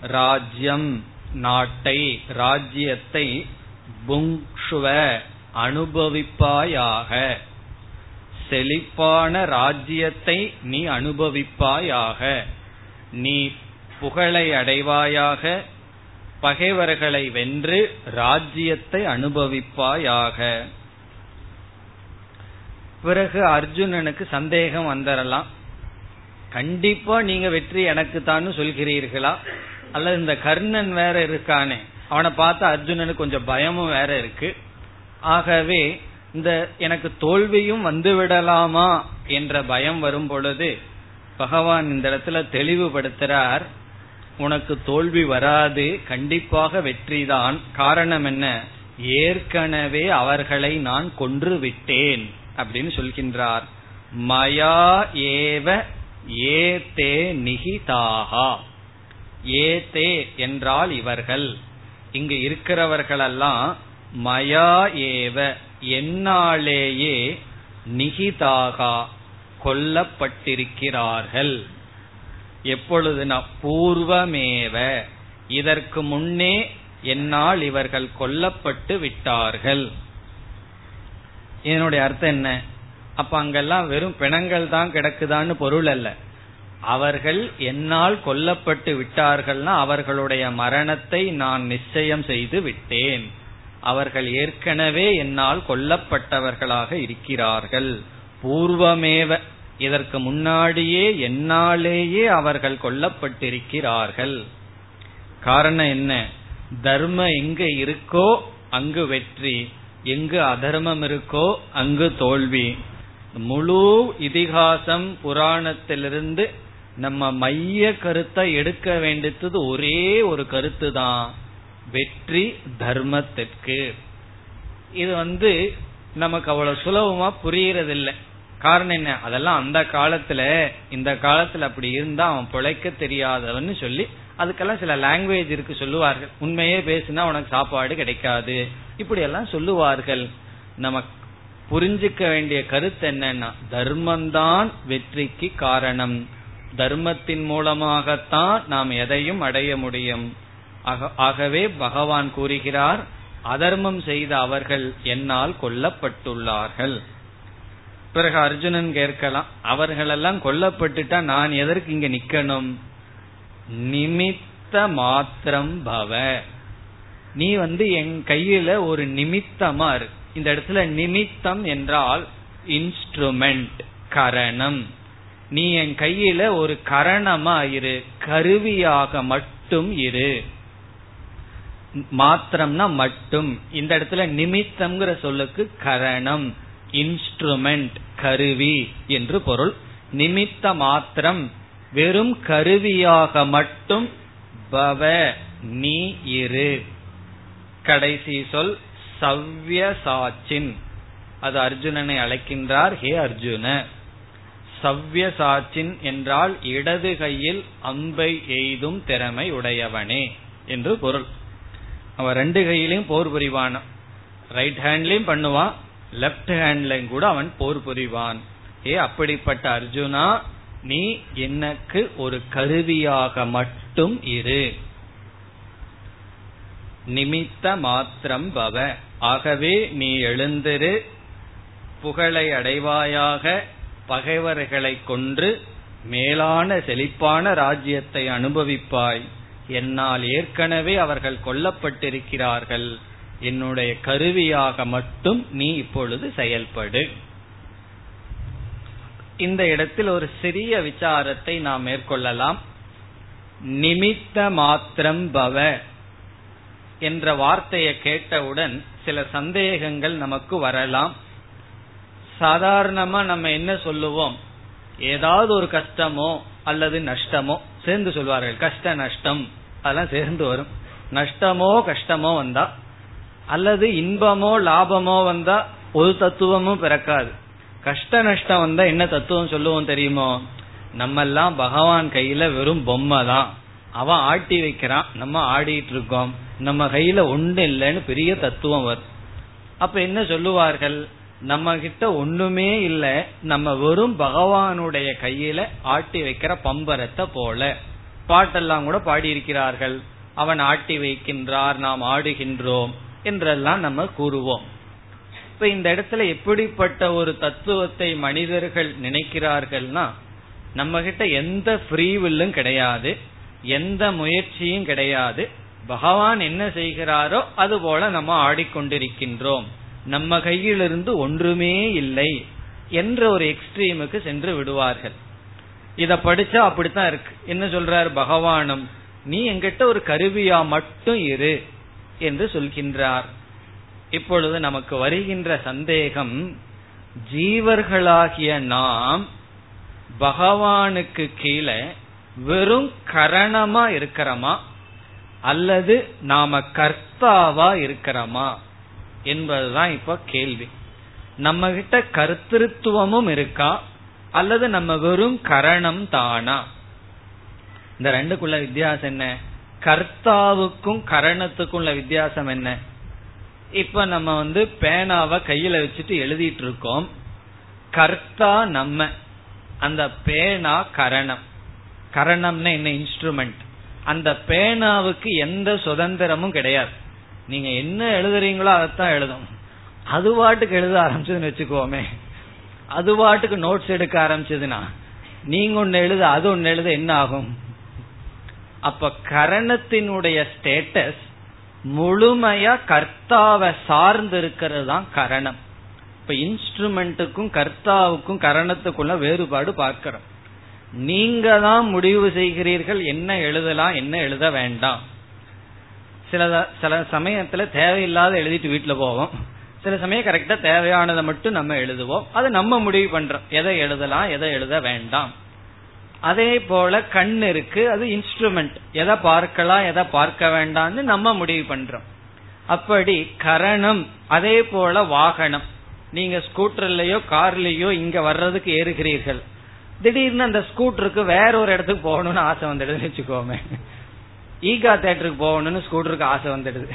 ராஜ்யம் நாட்டை ராஜ்யத்தை புங்ஷுவ அனுபவிப்பாயாக. செழிப்பான ராஜ்யத்தை நீ அனுபவிப்பாயாக. நீ புகழை அடைவாயாக. பகைவர்களை வென்று ராஜ்யத்தை அனுபவிப்பாயாக. பிறகு அர்ஜுனனுக்கு சந்தேகம் வந்துடலாம் கண்டிப்பா நீங்க வெற்றி எனக்கு தான் சொல்கிறீர்களா? அல்லது இந்த கர்ணன் வேற இருக்கானே அவனை பார்த்து அர்ஜுனனுக்கு கொஞ்சம் பயமும் வேற இருக்கு. ஆகவே இந்த எனக்கு தோல்வியும் வந்து விடலாமா என்ற பயம் வரும் பொழுது பகவான் இந்த இடத்துல தெளிவுபடுத்துறார் உனக்கு தோல்வி வராது கண்டிப்பாக வெற்றிதான். காரணம் என்ன? ஏற்கனவே அவர்களை நான் கொன்று விட்டேன் அப்படின்னு சொல்கின்றார். மயா ஏவ ஏதே நிகிதாகா. ஏதே என்றால் இவர்கள். இங்கு இருக்கிறவர்களெல்லாம் மயா ஏவ என்னாலேயே நிகிதாகா கொல்லப்பட்டிருக்கிறார்கள். எப்பொழுதுனா பூர்வமேவ இதற்கு முன்னே என்னால் இவர்கள் கொல்லப்பட்டு விட்டார்கள். இதனுடைய அர்த்தம் என்ன? அப்ப அங்கெல்லாம் வெறும் பிணங்கள் தான் கிடக்குதான்னு பொருள் அல்ல. அவர்கள் என்னால் கொல்லப்பட்டு விட்டார்கள்னா அவர்களுடைய மரணத்தை நான் நிச்சயம் செய்து விட்டேன். அவர்கள் ஏற்கனவே என்னால் கொல்லப்பட்டவர்களாக இருக்கிறார்கள். பூர்வமேவ இதற்கு முன்னாடியே என்னாலேயே அவர்கள் கொல்லப்பட்டிருக்கிறார்கள். காரணம் என்ன? தர்மம் எங்க இருக்கோ அங்கு வெற்றி எங்கு அதர்மம் இருக்கோ அங்கு தோல்வி. முழு இதிகாசம் புராணத்திலிருந்து நம்ம மைய கருத்தை எடுக்க வேண்டியது ஒரே ஒரு கருத்து தான் வெற்றி தர்மத்திற்கு. இது வந்து நமக்கு அவ்வளவு சுலபமா புரியறதில்லை. காரணம் என்ன? அதெல்லாம் அந்த காலத்துல இந்த காலத்துல அப்படி இருந்தா அவன் பிழைக்க தெரியாதவன்னு சொல்லி அதுக்கெல்லாம் சில லாங்குவேஜ் இருக்கு சொல்லுவார்கள். உண்மையே பேசினா உனக்கு சாப்பாடு கிடைக்காது. இப்படி எல்லாம் சொல்லுவார்கள். நமக்கு புரிஞ்சுக்க வேண்டிய கருத்து என்னன்னா தர்மம்தான் வெற்றிக்கு காரணம். தர்மத்தின் மூலமாகத்தான் நாம் எதையும் அடைய முடியும். ஆகவே பகவான் கூறுகிறார் அதர்மம் செய்த அவர்கள் என்னால் கொல்லப்பட்டுள்ளார்கள். பிறகு அர்ஜுனன் கேட்கலாம் அவர்களெல்லாம் கொல்லப்பட்டுட்டா நான் எதற்கு இங்க நிக்கணும்? நிமித்த மாத்திரம் பவ. நீ வந்து என் கையில ஒரு நிமித்தமா இருக்கு இந்த இடத்துல நிமித்தம் என்றால் இன்ஸ்ட்ருமெண்ட் கரணம். நீ என் கையில ஒரு கரணமா இரு கருவியாக மட்டும் இரு. மாத்திரம்னா மட்டும். இந்த இடத்துல நிமித்தம்ங்கிற சொல்லுக்கு கரணம் இன்ஸ்ட்ருமெண்ட் கருவி என்று பொருள். நிமித்த மாத்திரம் வெறும் கருவியாக மட்டும் பவ நீ இரு. கடைசி சொல் சவ்யசாச்சின். அது அர்ஜுனனை அழைக்கின்றார். ஹே அர்ஜுன சவ்யசாச்சின் என்றால் இடது கையில் அம்பை எய்தும் திறமை உடையவனே என்று பொருள். அவன் ரெண்டு கையிலையும் போர் புரிவான். ரைட் ஹேண்ட்லயும் பண்ணுவான் லெப்ட் ஹேண்ட்லயும் கூட அவன் போர் புரிவான். ஏ அப்படிப்பட்ட அர்ஜுனா நீ எனக்கு ஒரு கருவியாக மட்டும் இரு. நிமித்த மாத்திரம் பவ. ஆகவே நீ எழுந்திரு புகழை அடைவாயாக பகைவர்களை கொன்று மேலான செழிப்பான ராஜ்யத்தை அனுபவிப்பாய். என்னால் ஏற்கனவே அவர்கள் கொல்லப்பட்டிருக்கிறார்கள். என்னுடைய கருவியாக மட்டும் நீ இப்பொழுது செயல்படு. இந்த இடத்தில் ஒரு சிறிய விசாரத்தை நாம் மேற்கொள்ளலாம். நிமித்த மாத்திரம் பவ என்ற வார்த்தையை கேட்டவுடன் சில சந்தேகங்கள் நமக்கு வரலாம். சாதாரணமா நம்ம என்ன சொல்லுவோம்? ஏதாவது ஒரு கஷ்டமோ அல்லது நஷ்டமோ சேர்ந்து சொல்வார்கள் கஷ்ட நஷ்டம் அதெல்லாம் சேர்ந்து வரும். நஷ்டமோ கஷ்டமோ வந்தா அல்லது இன்பமோ லாபமோ வந்தா ஒரு தத்துவமும் பிறக்காது. கஷ்ட நஷ்டம் வந்தா என்ன தத்துவம் சொல்லுவோம் தெரியுமோ? நம்ம எல்லாம் பகவான் கையில வெறும் பொம்மை தான் அவன் ஆட்டி வைக்கிறான். நம்ம ஆடிட்டு இருக்கோம். நம்ம கையில ஒண்ணு இல்லைன்னு பெரிய தத்துவம் வரும். அப்ப என்ன சொல்லுவார்கள்? நம்ம கிட்ட ஒண்ணுமே இல்லை. நம்ம வெறும் பகவானுடைய கையில ஆட்டி வைக்கிற பம்பரத்தை போல. பாட்டெல்லாம் கூட பாடியிருக்கிறார்கள். அவன் ஆட்டி வைக்கின்றார் நாம் ஆடுகின்றோம் என்றெல்லாம் நம்ம கூறுவோம். இப்ப இந்த இடத்துல எப்படிப்பட்ட ஒரு தத்துவத்தை மனிதர்கள் நினைக்கிறார்கள்னா நம்ம கிட்ட எந்த ஃப்ரீவில்லும் கிடையாது. எந்த முயற்சியும் கிடையாது. பகவான் என்ன செய்கிறாரோ அது போல நம்ம ஆடிக்கொண்டிருக்கின்றோம். நம்ம கையிலிருந்து ஒன்றுமே இல்லை என்ற ஒரு எக்ஸ்ட்ரீமுக்கு சென்று விடுவார்கள். இத படிச்சா அப்படித்தான் இருக்கு. என்ன சொல்றார்? பகவானும் நீ எங்கிட்ட ஒரு கருவியா மட்டும் இரு என்று சொல்கின்றார். இப்பொழுது நமக்கு வருகின்ற சந்தேகம் ஜீவர்களாகிய நாம் பகவானுக்கு கீழே வெறும் கரணமா இருக்கிறோமா? அல்லது நாம கர்த்தாவா இருக்கிறோமா? என்பதுதான் இப்ப கேள்வி. நம்ம கிட்ட கர்த்திருவமும் இருக்கா? அல்லது நம்ம வெறும் கரணம் தானா? இந்த ரெண்டுக்குள்ள வித்தியாசம் என்ன? கர்த்தாவுக்கும் கரணத்துக்கும் உள்ள வித்தியாசம் என்ன? இப்ப நம்ம வந்து பேனாவை கையில வச்சுட்டு எழுதிட்டு இருக்கோம். கர்த்தா நம்ம. அந்த பேனா கரணம். கரணம்னா என்ன? இன்ஸ்ட்ருமெண்ட் அந்த பேனாவுக்கு எந்த சுதந்திரமும் கிடையாது. நீங்க என்ன எழுதுறீங்களோ அதைத்தான் எழுதும். அது பாட்டுக்கு எழுத ஆரம்பிச்சதுன்னு வச்சுக்கோமே. அது பாட்டுக்கு நோட்ஸ் எடுக்க ஆரம்பிச்சதுன்னா நீங்க ஒன்னு எழுத அது ஒன்னு எழுத என்ன ஆகும்? அப்ப கரணத்தினுடைய ஸ்டேட்டஸ் முழுமையா கர்த்தாவை சார்ந்து இருக்கிறது தான் கரணம். இப்ப இன்ஸ்ட்ருமெண்ட்டுக்கும் கர்த்தாவுக்கும் கரணத்துக்குள்ள வேறுபாடு பார்க்கிறோம். நீங்க தான் முடிவு செய்கிறீர்கள் என்ன எழுதலாம் என்ன எழுத வேண்டாம். சில சில சமயத்துல தேவையில்லாத எழுதிட்டு வீட்டுல போவோம். சில சமயம் கரெக்டா தேவையானதை மட்டும் நம்ம எழுதுவோம். அது நம்ம முடிவு பண்றோம். எதை எழுதலாம் எதை எழுத வேண்டாம். அதே போல கண் இருக்கு அது இன்ஸ்ட்ருமெண்ட் எதை பார்க்கலாம் எதை பார்க்க வேண்டாம்னு நம்ம முடிவு பண்றோம். அப்படி கரணம் அதே போல வாகனம். நீங்க ஸ்கூட்டர்லயோ கார்லயோ இங்க வர்றதுக்கு ஏறுகிறீர்கள். திடீர்னு அந்த ஸ்கூட்டருக்கு வேற ஒரு இடத்துக்கு போகணும்னு ஆசை வந்துடுதுன்னு வச்சுக்கோமே. ஈகா தேட்டருக்கு போகணும்னு ஸ்கூட்டருக்கு ஆசை வந்துடுது.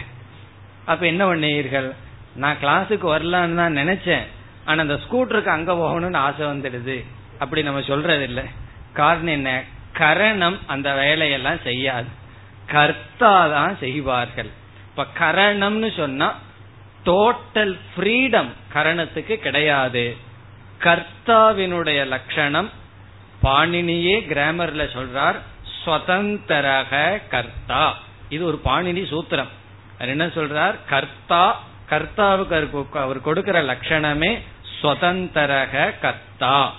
அப்ப என்ன பண்ணீர்கள்? நான் கிளாஸுக்கு வரலான்னு தான் நினைச்சேன். ஆனா அந்த ஸ்கூட்டருக்கு அங்க போகணும்னு ஆசை வந்துடுது. அப்படி நம்ம சொல்றது இல்ல காரணம் என்ன? கரணம் அந்த வேலையெல்லாம் செய்யாது. கர்த்தா தான் செய்வார்கள். இப்ப கரணம்னு சொன்னா டோட்டல் ஃப்ரீடம் கரணத்துக்கு கிடையாது. கர்த்தாவினுடைய லட்சணம் பாணினியே கிராமர்ல சொல்றார் ஸ்வதந்தரக கர்த்தா. இது ஒரு பாணினி சூத்திரம். அவர் என்ன சொல்றார்? கர்த்தா கர்த்தாவுக்கு அவர் கொடுக்கிற லட்சணமே சுதந்திரக கர்த்தா.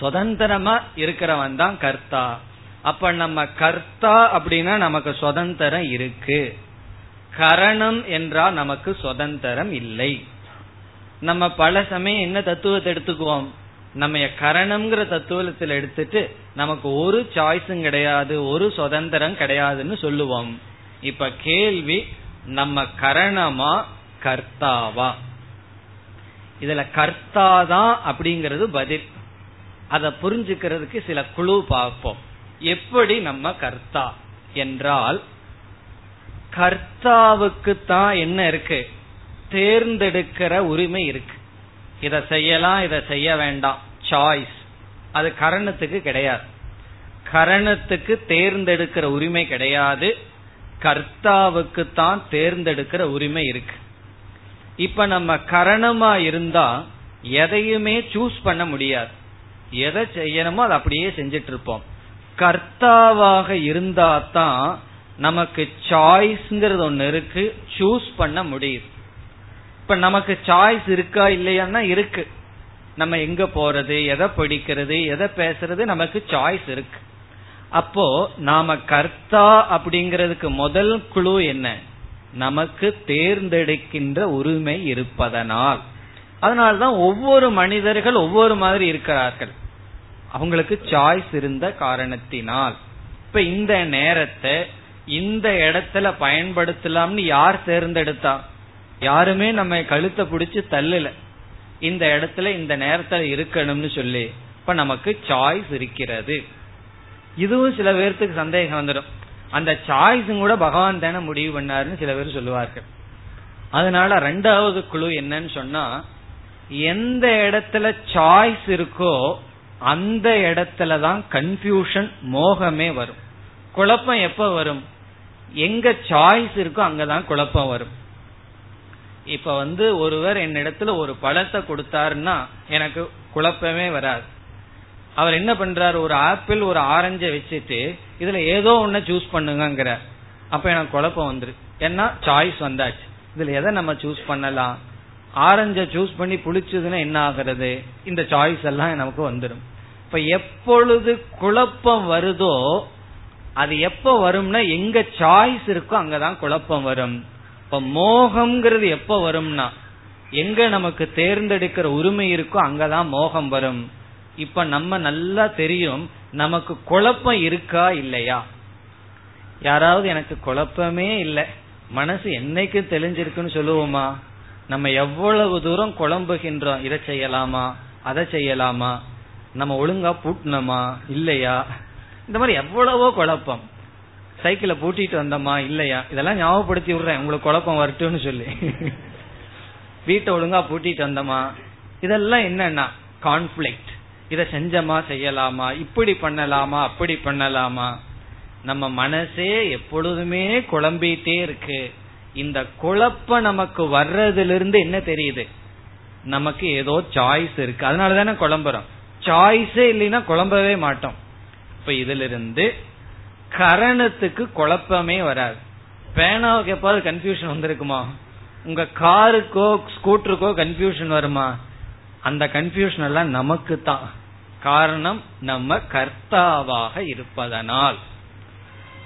சுதந்திரமா இருக்கிறவன் தான் கர்த்தா. அப்ப நம்ம கர்த்தா அப்படின்னா நமக்கு சுதந்திரம் இருக்கு. கரணம் என்றால் நமக்கு சுதந்திரம் இல்லை. நம்ம பல சமயம் என்ன தத்துவத்தை எடுத்துக்குவோம்? நம்ம கரணம்ங்கிற தத்துவத்தில் எடுத்துட்டு நமக்கு ஒரு சாய்ஸும் கிடையாது ஒரு சுதந்திரம் கிடையாதுன்னு சொல்லுவோம். இப்ப கேள்வி நம்ம கரணமா கர்த்தாவா? இதுல கர்த்தாதான் அப்படிங்கிறது பதில். அதை புரிஞ்சுக்கிறதுக்கு சில குழு பார்ப்போம். எப்படி நம்ம கர்த்தா என்றால் கர்த்தாவுக்கு தான் என்ன இருக்கு? தேர்ந்தெடுக்கிற உரிமை இருக்கு. இதை செய்யலாம் இதை செய்ய வேண்டாம். சாய்ஸ் அது கரணத்துக்கு கிடையாது. கரணத்துக்கு தேர்ந்தெடுக்கிற உரிமை கிடையாது. கர்த்தாவுக்கு தான் தேர்ந்தெடுக்கிற உரிமை இருக்கு. இப்ப நம்ம கரணமா இருந்தா எதையுமே சூஸ் பண்ண முடியாது. எதை செய்யணுமோ அதை அப்படியே செஞ்சிட்டு இருப்போம் கர்த்தாவாக இருந்தா தான் நமக்கு சாய்ஸ்ங்கிறது ஒன்னு இருக்கு. சூஸ் பண்ண முடியுது இப்ப நமக்கு சாய்ஸ் இருக்கா இல்லையான்னா இருக்கு. நம்ம எங்க போறது எதை படிக்கிறது எதை பேசுறது நமக்கு சாய்ஸ் இருக்கு. அப்போ நாம கர்த்தா அப்படிங்கிறதுக்கு முதல் குழு என்ன? நமக்கு தேர்ந்தெடுக்கின்ற உரிமை இருப்பதனால். அதனால்தான் ஒவ்வொரு மனிதர்கள் ஒவ்வொரு மாதிரி இருக்கிறார்கள். அவங்களுக்கு சாய்ஸ் இருந்த காரணத்தினால். இப்ப இந்த நேரத்தை இந்த இடத்துல பயன்படுத்தலாம்னு யார் தேர்ந்தெடுத்தா? யாருமே நம்ம கழுத்தை பிடிச்சு தள்ளல. இந்த இடத்துல இந்த நேரத்துல இருக்கணும்னு சொல்லி இப்ப நமக்கு சாய்ஸ் இருக்கிறது. இதுவும் சில பேர்த்துக்கு சந்தேகம் வந்துடும். அந்த சாய்ஸும் கூட பகவான் தானே முடிவு பண்ணாருன்னு சில பேர் சொல்லுவார்கள். அதனால ரெண்டாவது குழு என்னன்னு சொன்னா எந்த இடத்துல சாய்ஸ் இருக்கோ அந்த இடத்துல தான் கன்ஃபியூஷன் மோகமே வரும். குழப்பம் எப்ப வரும்? எங்க சாய்ஸ் இருக்கோ அங்கதான் குழப்பம் வரும். இப்ப வந்து ஒருவர் என்னிடத்துல ஒரு பழத்தை கொடுத்தாருன்னா எனக்கு குழப்பமே வராது. அவர் என்ன பண்றாரு? ஒரு ஆப்பிள் ஒரு ஆரஞ்சை வச்சுட்டு இதுல ஏதோ ஒன்ன சூஸ் பண்ணுங்கிற அப்ப எனக்கு குழப்பம் வந்துரு. ஏன்னா சாய்ஸ் வந்தாச்சு. இதுல எதை நம்ம சூஸ் பண்ணலாம்? ஆரஞ்ச சூஸ் பண்ணி புளிச்சதுன்னா என்ன ஆகிறது? இந்த சாய்ஸ் எல்லாம் நமக்கு வந்துடும் இப்ப எப்பொழுது குழப்பம் வருதோ அது எப்ப வரும்னா எங்க சாய்ஸ் இருக்கோ அங்கதான் குழப்பம் வரும். இப்ப மோகம்ங்கிறது எப்ப வரும்னா எங்க நமக்கு தேர்ந்தெடுக்கிற உரிமை இருக்கோ அங்கதான் மோகம் வரும். இப்ப நம்ம நல்லா தெரியும் நமக்கு குழப்பம் இருக்கா இல்லையா? யாராவது எனக்கு குழப்பமே இல்லை. மனசு என்னைக்கு தெளிஞ்சிருக்குன்னு சொல்லுவோமா? நம்ம எவ்வளவு தூரம் குழம்புகின்றோம் இதை செய்யலாமா அதை செய்யலாமா? நம்ம ஒழுங்கா பூட்டினோமா இல்லையா? இந்த மாதிரி எவ்வளவோ குழப்பம். சைக்கிளை பூட்டிட்டு வந்தோமா இல்லையா? இதெல்லாம் ஞாபகப்படுத்தி விடுறேன். உங்களுக்கு குழப்பம் வரட்டும்னு சொல்லி. வீட்டை ஒழுங்கா பூட்டிட்டு வந்தோமா இதெல்லாம் என்னன்னா கான்ஃபிளிக்ட் இத செஞ்சமா செய்யலாமா? இப்படி பண்ணலாமா? அப்படி பண்ணலாமா? நம்ம மனசே எப்பொழுதுமே குழம்பிட்டே இருக்கு. இந்த குழப்பம் நமக்கு வர்றதிலிருந்து என்ன தெரியுது? நமக்கு ஏதோ சாய்ஸ் இருக்கு. அதனால தானே குழம்புறோம் சாய்ஸே இல்லைன்னா குழம்பவே மாட்டோம். இப்ப இதுல இருந்து கரணத்துக்கு குழப்பமே வராது. பேனாவுக்கு எப்பாவது கன்ஃபியூஷன் வந்திருக்குமா? உங்க காருக்கோ ஸ்கூட்டருக்கோ கன்ஃபியூஷன் வருமா? அந்த கன்ஃபியூஷன் எல்லாம் நமக்கு தான் காரணம் நம்ம கர்த்தாவாக இருப்பதனால்.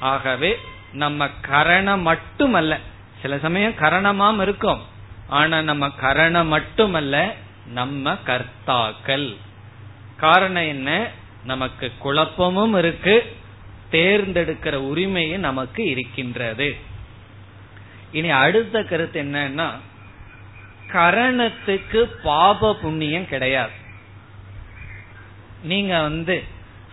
ஆகவே நம்ம கரணம் மட்டுமல்ல சில சமயம் கரணமாம் இருக்கும். ஆனா நம்ம கரணம் மட்டுமல்ல நம்ம கர்த்தாக்கள். காரணம் என்ன? நமக்கு குழப்பமும் இருக்கு. தேர்ந்தெடுக்கிற உரிமையும் நமக்கு இருக்கின்றது. இனி அடுத்த கருத்து என்னன்னா கரணத்துக்கு பாப புண்ணியம் கிடையாது. நீங்க வந்து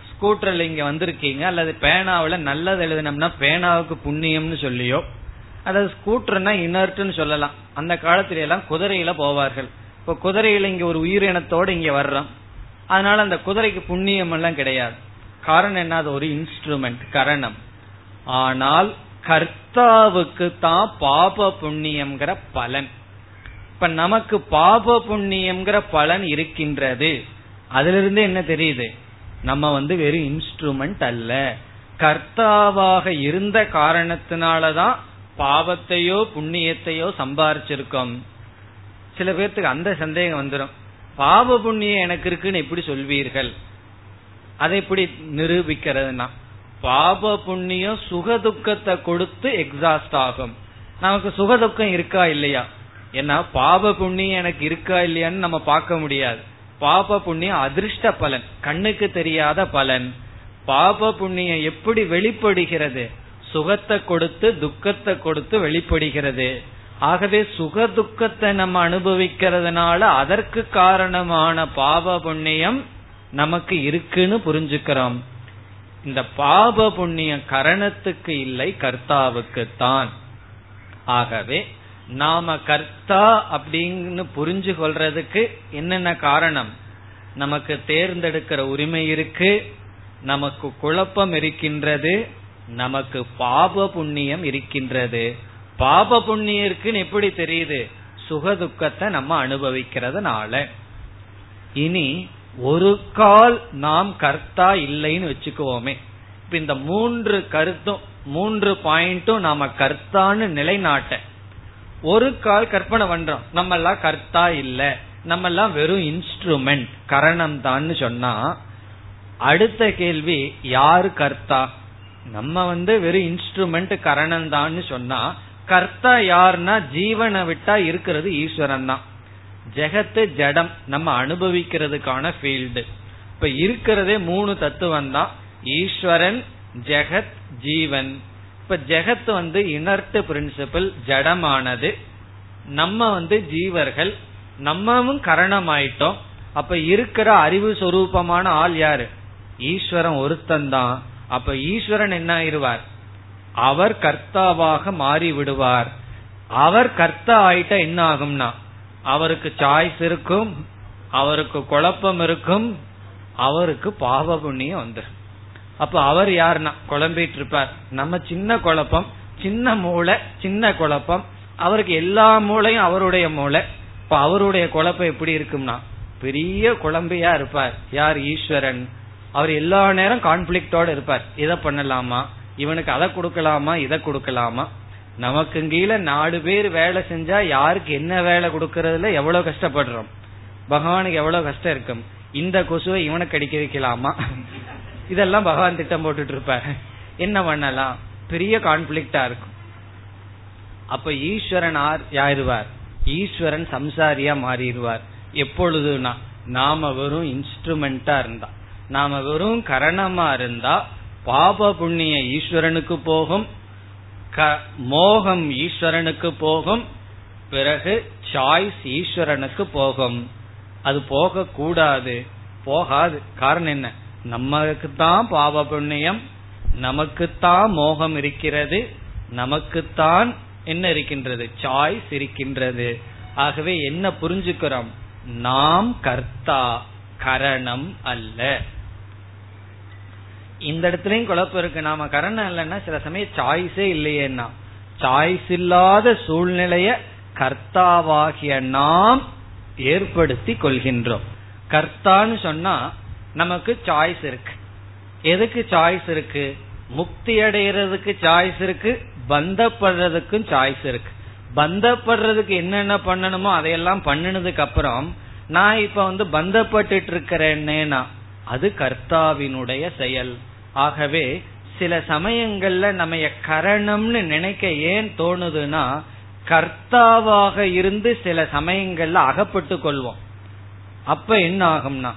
ஸ்கூட்டர்ல இங்க வந்திருக்கீங்க அல்லது பேனாவில் நல்லது எழுதினோம்னா பேனாவுக்கு புண்ணியம்னு சொல்லியோ அதாவது ஸ்கூட்டர்னா இனர்ட்னு சொல்லலாம். அந்த காலத்துல எல்லாம் குதிரையில போவார்கள். இப்ப குதிரையில இங்க ஒரு உயிரினத்தோட இங்க வர்றோம். அதனால அந்த குதிரைக்கு புண்ணியம் எல்லாம் கிடையாது. காரணம் என்ன? அது ஒரு இன்ஸ்ட்ருமெண்ட் கரணம். ஆனால் கர்த்தாவுக்கு தான் பாப புண்ணியம்ங்கிற பலன். இப்ப நமக்கு பாப புண்ணியம்ங்கிற பலன் இருக்கின்றது. அதுல இருந்து என்ன தெரியுது? நம்ம வந்து வெறும் இன்ஸ்ட்ருமெண்ட் அல்ல. கர்த்தாவாக இருந்த காரணத்தினாலதான் பாவத்தையோ புண்ணியத்தையோ சம்பாரிச்சிருக்கோம். சில பேர்த்துக்கு அந்த சந்தேகம் வந்துடும் பாவ புண்ணியம் எனக்கு இருக்குன்னு எப்படி சொல்வீர்கள்? அதை எப்படி நிரூபிக்கிறதுனா பாப புண்ணியம் சுக துக்கத்தை கொடுத்து எக்ஸாஸ்ட் ஆகும். நமக்கு சுக துக்கம் இருக்கா இல்லையா? ஏன்னா பாப புண்ணியம் எனக்கு இருக்கா இல்லையான்னு நம்ம பார்க்க முடியாது. பாப புண்ணியம் அதிர்ஷ்ட பலன் கண்ணுக்கு தெரியாத பலன். பாப புண்ணியம் எப்படி வெளிப்படுகிறது? சுகத்தை கொடுத்து துக்கத்தை கொடுத்து வெளிப்படுகிறது. ஆகவே சுக துக்கத்தை நம்ம அனுபவிக்கிறதுனால அதற்கு காரணமான பாப புண்ணியம் நமக்கு இருக்குன்னு புரிஞ்சுக்கிறோம். இந்த பாப புண்ணியம் கரணத்துக்கு இல்லை கர்த்தாவுக்கு தான் ஆகவே நாம கர்த்தா அப்படின்னு புரிஞ்சு கொள்றதுக்கு என்னென்ன காரணம்? நமக்கு தேர்ந்தெடுக்கிற உரிமை இருக்கு நமக்கு குழப்பம் இருக்கின்றது நமக்கு பாப புண்ணியம் இருக்கின்றது. பாப புண்ணியம் இருக்குன்னு எப்படி தெரியுது? சுக துக்கத்தை நம்ம அனுபவிக்கிறதுனால. இனி ஒரு கால் நாம் கர்த்தா இல்லைன்னு வச்சுக்குவோமே. இப்ப இந்த மூன்று கருத்தும் மூன்று பாயிண்டும் நாம கர்த்தான்னு நிலைநாட்ட. ஒரு கால் கற்பனை பண்றோம். நம்ம எல்லாம் கர்த்தா இல்ல. நம்ம எல்லாம் வெறும் இன்ஸ்ட்ருமெண்ட் கரணம் தான் சொன்னா அடுத்த கேள்வி யார் கர்த்தா? நம்ம வந்து வெறும் இன்ஸ்ட்ருமெண்ட் கரணம் தான் சொன்னா கர்த்தா யாருன்னா ஜீவனை விட்டா இருக்கிறது ஈஸ்வரன் தான் ஜெகத்து ஜடம் நம்ம அனுபவிக்கிறதுக்கான ஃபீல்டு இப்ப இருக்கிறதே மூணு தத்துவம் தான். ஈஸ்வரன் ஜெகத் ஜீவன். இப்ப ஜெகத் வந்து இனர்ட் பிரின்சிபிள் ஜடமானது. நம்ம வந்து ஜீவர்கள். நம்மவும் கரணமாயிட்டோம். அப்ப இருக்கிற அறிவு சொரூபமான ஆள் யாரு? ஈஸ்வரன் ஒருத்தன் தான். அப்ப ஈஸ்வரன் என்ன ஆயிருவார் அவர் கர்த்தாவாக மாறி விடுவார் அவர் கர்த்தா ஆயிட்டா என்ன ஆகும்னா அவருக்கு சாய்ஸ் இருக்கும் அவருக்கு குழப்பம் இருக்கும் அவருக்கு பாவ புண்ணியம் வந்துடும். அப்ப அவர் யாருன்னா? குழம்பிட்டு இருப்பார் நம்ம சின்ன குழப்பம் சின்ன மூளை சின்ன குழப்பம். அவருக்கு எல்லா மூளையும் அவருடைய மூளை. இப்ப அவருடைய குழப்பம் எப்படி இருக்கும்னா பெரிய குழம்பையா இருப்பார். யார்? ஈஸ்வரன். அவர் எல்லா நேரம் கான்ஃபிளிக்டோட இருப்பார். இதை பண்ணலாமா? இவனுக்கு அதை கொடுக்கலாமா? இதை கொடுக்கலாமா? நமக்கு கீழே நாலு பேர் வேலை செஞ்சா யாருக்கு என்ன வேலை கொடுக்கறதுல எவ்வளவு கஷ்டப்படுறோம்? பகவானுக்கு எவ்வளவு கஷ்டம் இருக்கும் இந்த கொசுவை இவனுக்கு அடிக்க வைக்கலாமா? இதெல்லாம் பகவான் திட்டம் போட்டுட்டு இருப்பார். என்ன பண்ணலாம்? பெரிய கான்ஃபிளிக்டா இருக்கும். அப்ப ஈஸ்வரன் ஆர் யாருவார்? ஈஸ்வரன் சம்சாரியா மாறிடுவார். எப்பொழுதுனா நாம வெறும் இன்ஸ்ட்ருமெண்டா இருந்தா. நாம வெறும் கரணமா இருந்தா பாப புண்ணிய ஈஸ்வரனுக்கு போகும். க மோகம் ஈஸ்வரனுக்கு போகும் பிறகு சாய்ஸ் ஈஸ்வரனுக்கு போகும். அது போக கூடாது போகாது. காரணம் என்ன? நமக்கு தான் பாவ புண்ணியம் நமக்குத்தான் மோகம் இருக்கிறது நமக்குத்தான் என்ன இருக்கின்றது? சாய்ஸ் இருக்கின்றது. ஆகவே என்ன புரிஞ்சுக்கிறோம்? நாம் கர்த்தா கரணம் அல்ல. இந்த இடத்துலயும் குழப்பம் இருக்கு. நாம கரணம் இல்லைன்னா சில சமயம் சாய்ஸே இல்லையேன்னா. சாய்ஸ் இல்லாத சூழ்நிலைய கர்த்தாவாகிய நாம் ஏற்படுத்தி கொள்கின்றோம். கர்த்தான்னு சொன்னா நமக்கு சாய்ஸ் இருக்கு. எதுக்கு சாய்ஸ் இருக்கு? முக்தி அடைகிறதுக்கு சாய்ஸ் இருக்கு. பந்தப்படுறதுக்கும் சாய்ஸ் இருக்கு. பந்தப்படுறதுக்கு என்னென்ன பண்ணணுமோ அதையெல்லாம் பண்ணினதுக்கு அப்புறம் நான் இப்ப வந்து பந்தப்பட்டு இருக்கிறேன்னா அது கர்த்தாவினுடைய செயல். ஆகவே சில சமயங்கள்ல நம்ம கரணம்னு நினைக்க ஏன் தோணுதுன்னா கர்த்தாவாக இருந்து சில சமயங்கள்ல அகப்பட்டு கொள்வோம். அப்ப என்ன ஆகும்னா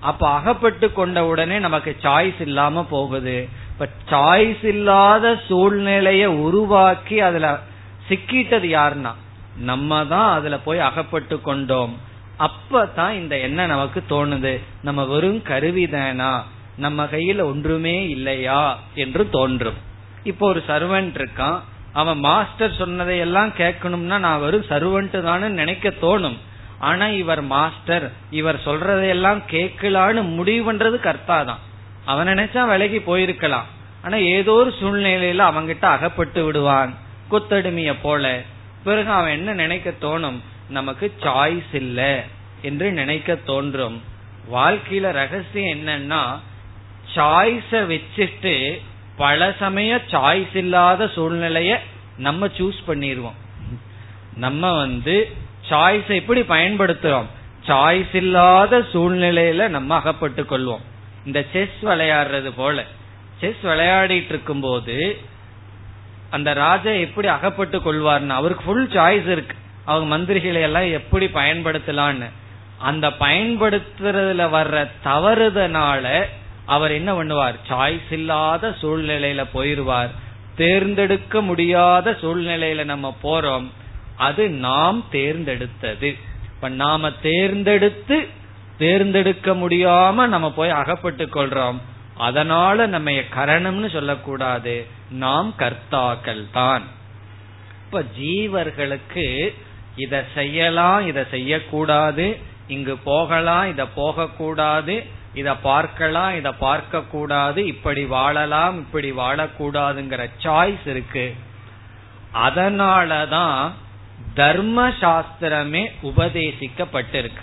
அப்ப அகப்பட்டு கொண்ட உடனே நமக்கு சாய்ஸ் இல்லாம போகுது. இப்ப சாய்ஸ் இல்லாத சூழ்நிலைய உருவாக்கி அதுல சிக்கிட்டது யாருன்னா நம்ம தான் அதுல போய் அகப்பட்டு கொண்டோம். அப்பதான் இந்த எண்ணம் நமக்கு தோணுது. நம்ம வெறும் கருவிதானா? நம்ம கையில ஒன்றுமே இல்லையா என்று தோன்றும். இப்போ ஒரு சர்வன்ட் இருக்கான். அவன் மாஸ்டர் சொன்னதையெல்லாம் கேட்கணும்னா நான் வரும் சர்வன்ட் தானு நினைக்க தோணும். ஆனா இவர் மாஸ்டர் இவர் சொல்றதையெல்லாம் கேட்கலான்னு முடிவு பண்றது கர்த்தா தான் அவன் நினைச்சா விலகி போயிருக்கலாம். ஆனா ஏதோ ஒரு சூழ்நிலையில அவங்கிட்ட அகப்பட்டு விடுவான். குத்தடிமைய போல. பிறகு அவன் என்ன நினைக்க தோணும்? நமக்கு சாய்ஸ் இல்ல என்று நினைக்க தோன்றும். வாழ்க்கையில ரகசியம் என்னன்னா சாய்ஸ வச்சுட்டு பல சமய சாய்ஸ் இல்லாத சூழ்நிலைய நம்ம சூஸ் பண்ணிடுவோம் நம்ம வந்து சாய்ஸ் எப்படி பயன்படுத்துறோம்? சாய்ஸ் இல்லாத சூழ்நிலையில நம்ம அகப்பட்டு கொள்வோம். இந்த செஸ் விளையாடுறது போல செஸ் விளையாடிட்டு இருக்கும் போது அந்த ராஜா எப்படி அகப்பட்டு கொள்வார்னு அவருக்கு ஃபுல் சாய்ஸ் இருக்கு. அவங்க மந்திரிகளை எல்லாம் எப்படி பயன்படுத்தலான்னு. அந்த பயன்படுத்துறதுல வர்ற தவறுதனால அவர் என்ன பண்ணுவார்? சாய்ஸ் இல்லாத சூழ்நிலையில போயிருவார். தேர்ந்தெடுக்க முடியாத சூழ்நிலையில நம்ம போறோம். அது நாம் தேர்ந்தெடுத்தது. இப்ப நாம தேர்ந்தெடுத்து தேர்ந்தெடுக்க முடியாம நம்ம போய் அகப்பட்டு கொள்றோம். அதனால நம்ம கரணம்னு சொல்லக்கூடாது. நாம் கர்த்தாக்கள் தான். இப்ப ஜீவர்களுக்கு இத செய்யலாம் இத செய்யக்கூடாது. இங்கு போகலாம் இத போகக்கூடாது. இத பார்க்கலாம் இத பார்க்க கூடாது இப்படி வாழலாம் இப்படி வாழக்கூடாதுங்கிற சாய்ஸ் இருக்கு. அதனாலதான் தர்ம சாஸ்திரமே உபதேசிக்கப்பட்டிருக்கு.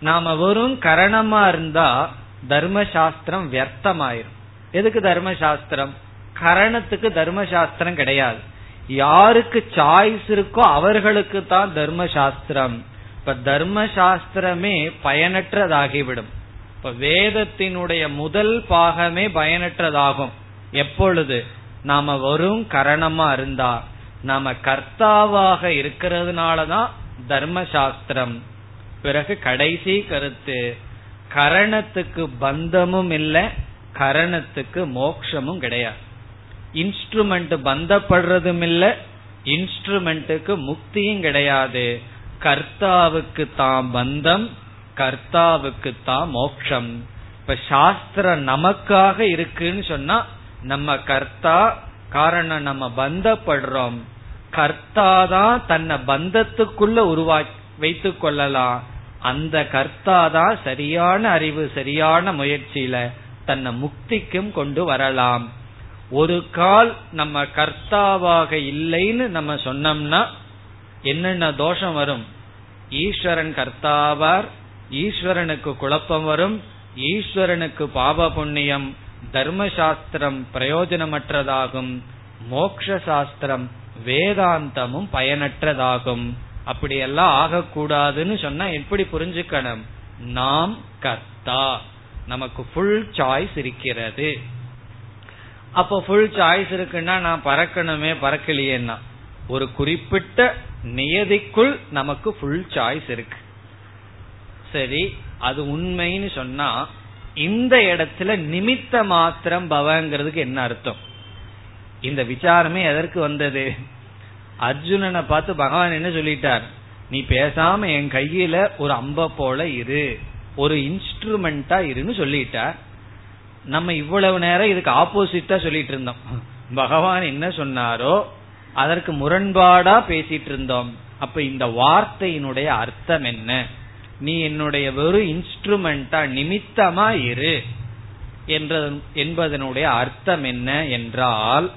நாம வெறும் கரணமா இருந்தா தர்மசாஸ்திரம் வியர்த்தமாயிரும். எதுக்கு தர்மசாஸ்திரம்? கரணத்துக்கு தர்மசாஸ்திரம் கிடையாது. யாருக்கு சாய்ஸ் இருக்கோ அவர்களுக்கு தான் தர்மசாஸ்திரம். இப்ப தர்மசாஸ்திரமே பயனற்றதாகிவிடும். இப்ப வேதத்தினுடைய முதல் பாகமே பயனற்றதாகும். எப்பொழுது? நாம வரும் கரணமா இருந்தா நாம கர்த்தாவாக இருக்கிறதுனாலதான் தர்மசாஸ்திரம். பிறகு கடைசி கருத்து கரணத்துக்கு பந்தமும் இல்லை கரணத்துக்கு மோக்ஷமும் கிடையாது. இன்ஸ்ட்ருமெண்ட் பந்தப்படுறதும் இல்லை இன்ஸ்ட்ருமெண்ட்டுக்கு முக்தியும் கிடையாது. கர்த்தாவுக்கு தான் பந்தம் கர்த்தாவுக்கு தான் மோக்ஷம் இப்ப சாஸ்திரம் நமக்காக இருக்குன்னு சொன்னா நம்ம கர்த்தா காரணம் நம்ம பந்தப்படுறோம். கர்த்தா தான் தன்னை பந்தத்துக்குள்ள உருவா வைத்து கொள்ளலாம். அந்த கர்த்தா தான் சரியான அறிவு சரியான முயற்சியில தன்னை முக்திக்கும் கொண்டு வரலாம். ஒரு கால் நம்ம கர்த்தாவாக இல்லைன்னு நம்ம சொன்னோம்னா என்னென்ன தோஷம் வரும்? ஈஸ்வரன் கர்த்தாவார் ஈஸ்வரனுக்கு குழப்பம் வரும் ஈஸ்வரனுக்கு பாப புண்ணியம் தர்மசாஸ்திரம் பிரயோஜனமற்றதாகும் மோக்ஷ சாஸ்திரம் வேதாந்தமும் பயனற்றதாகும். அப்படியெல்லாம் ஆகக்கூடாதுன்னு சொன்னா எப்படி புரிஞ்சுக்கணும்? நாம் கர்த்தா. நமக்கு ஃபுல் சாய்ஸ் இருக்கிறது. அப்போ ஃபுல் சாய்ஸ் இருக்குன்னா நான் பறக்கணுமே பறக்கலையேன்னா. ஒரு குறிப்பிட்ட நியதிக்குள் நமக்கு ஃபுல் சாய்ஸ் இருக்கு. சரி அது உண்மைன்னு சொன்னா இந்த இடத்துல நிமித்த மாத்திரம் பவங்கிறதுக்கு என்ன அர்த்தம்? இந்த விசாரமே எதற்கு வந்தது? அர்ஜுனனை பார்த்து பகவான் என்ன சொல்லிட்டார்? நீ பேசாம என் கையில ஒரு அம்ப போல இரு. ஒரு இன்ஸ்ட்ருமெண்டா இருன்னு சொல்லிட்டார். நம்ம இவ்வளவு நேரம் இதுக்கு ஆப்போசிட்டா சொல்லிட்டு இருந்தோம். பகவான் என்ன சொன்னாரோ அதற்கு முரண்பாடா பேசிட்டு இருந்தோம். அப்ப இந்த வார்த்தையினுடைய அர்த்தம் என்ன? நீ என்னுடைய வெறும் இன்ஸ்ட்ருமெண்டா நிமித்தமா இரு. என்பதனுடைய அர்த்தம் என்ன என்றால்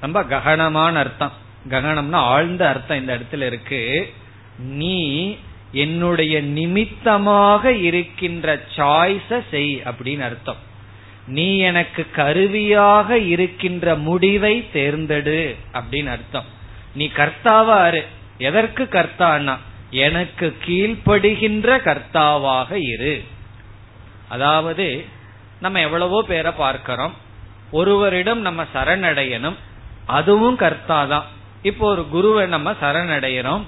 ரொம்ப ககனமான அர்த்தம். ககனம்னா ஆழ்ந்த அர்த்தம் இந்த இடத்துல இருக்கு. நீ என்னுடைய நிமித்தமாக இருக்கின்ற சாய்ஸ செய் அப்படின்னு அர்த்தம். நீ எனக்கு கருவியாக இருக்கின்ற முடிவை தேர்ந்தெடு அப்படின்னு அர்த்தம். நீ கர்த்தாவாரு எதற்கு கர்த்தான்னா எனக்கு கீழ்ப்படுகின்ற கர்த்தாவாக இரு. அதாவது நம்ம எவ்வளவோ பேரை பார்க்கிறோம். ஒருவரிடம் நம்ம சரணடையணும். அதுவும் கர்த்தா தான் இப்போ ஒரு குருவை நம்ம சரணடைகிறோம்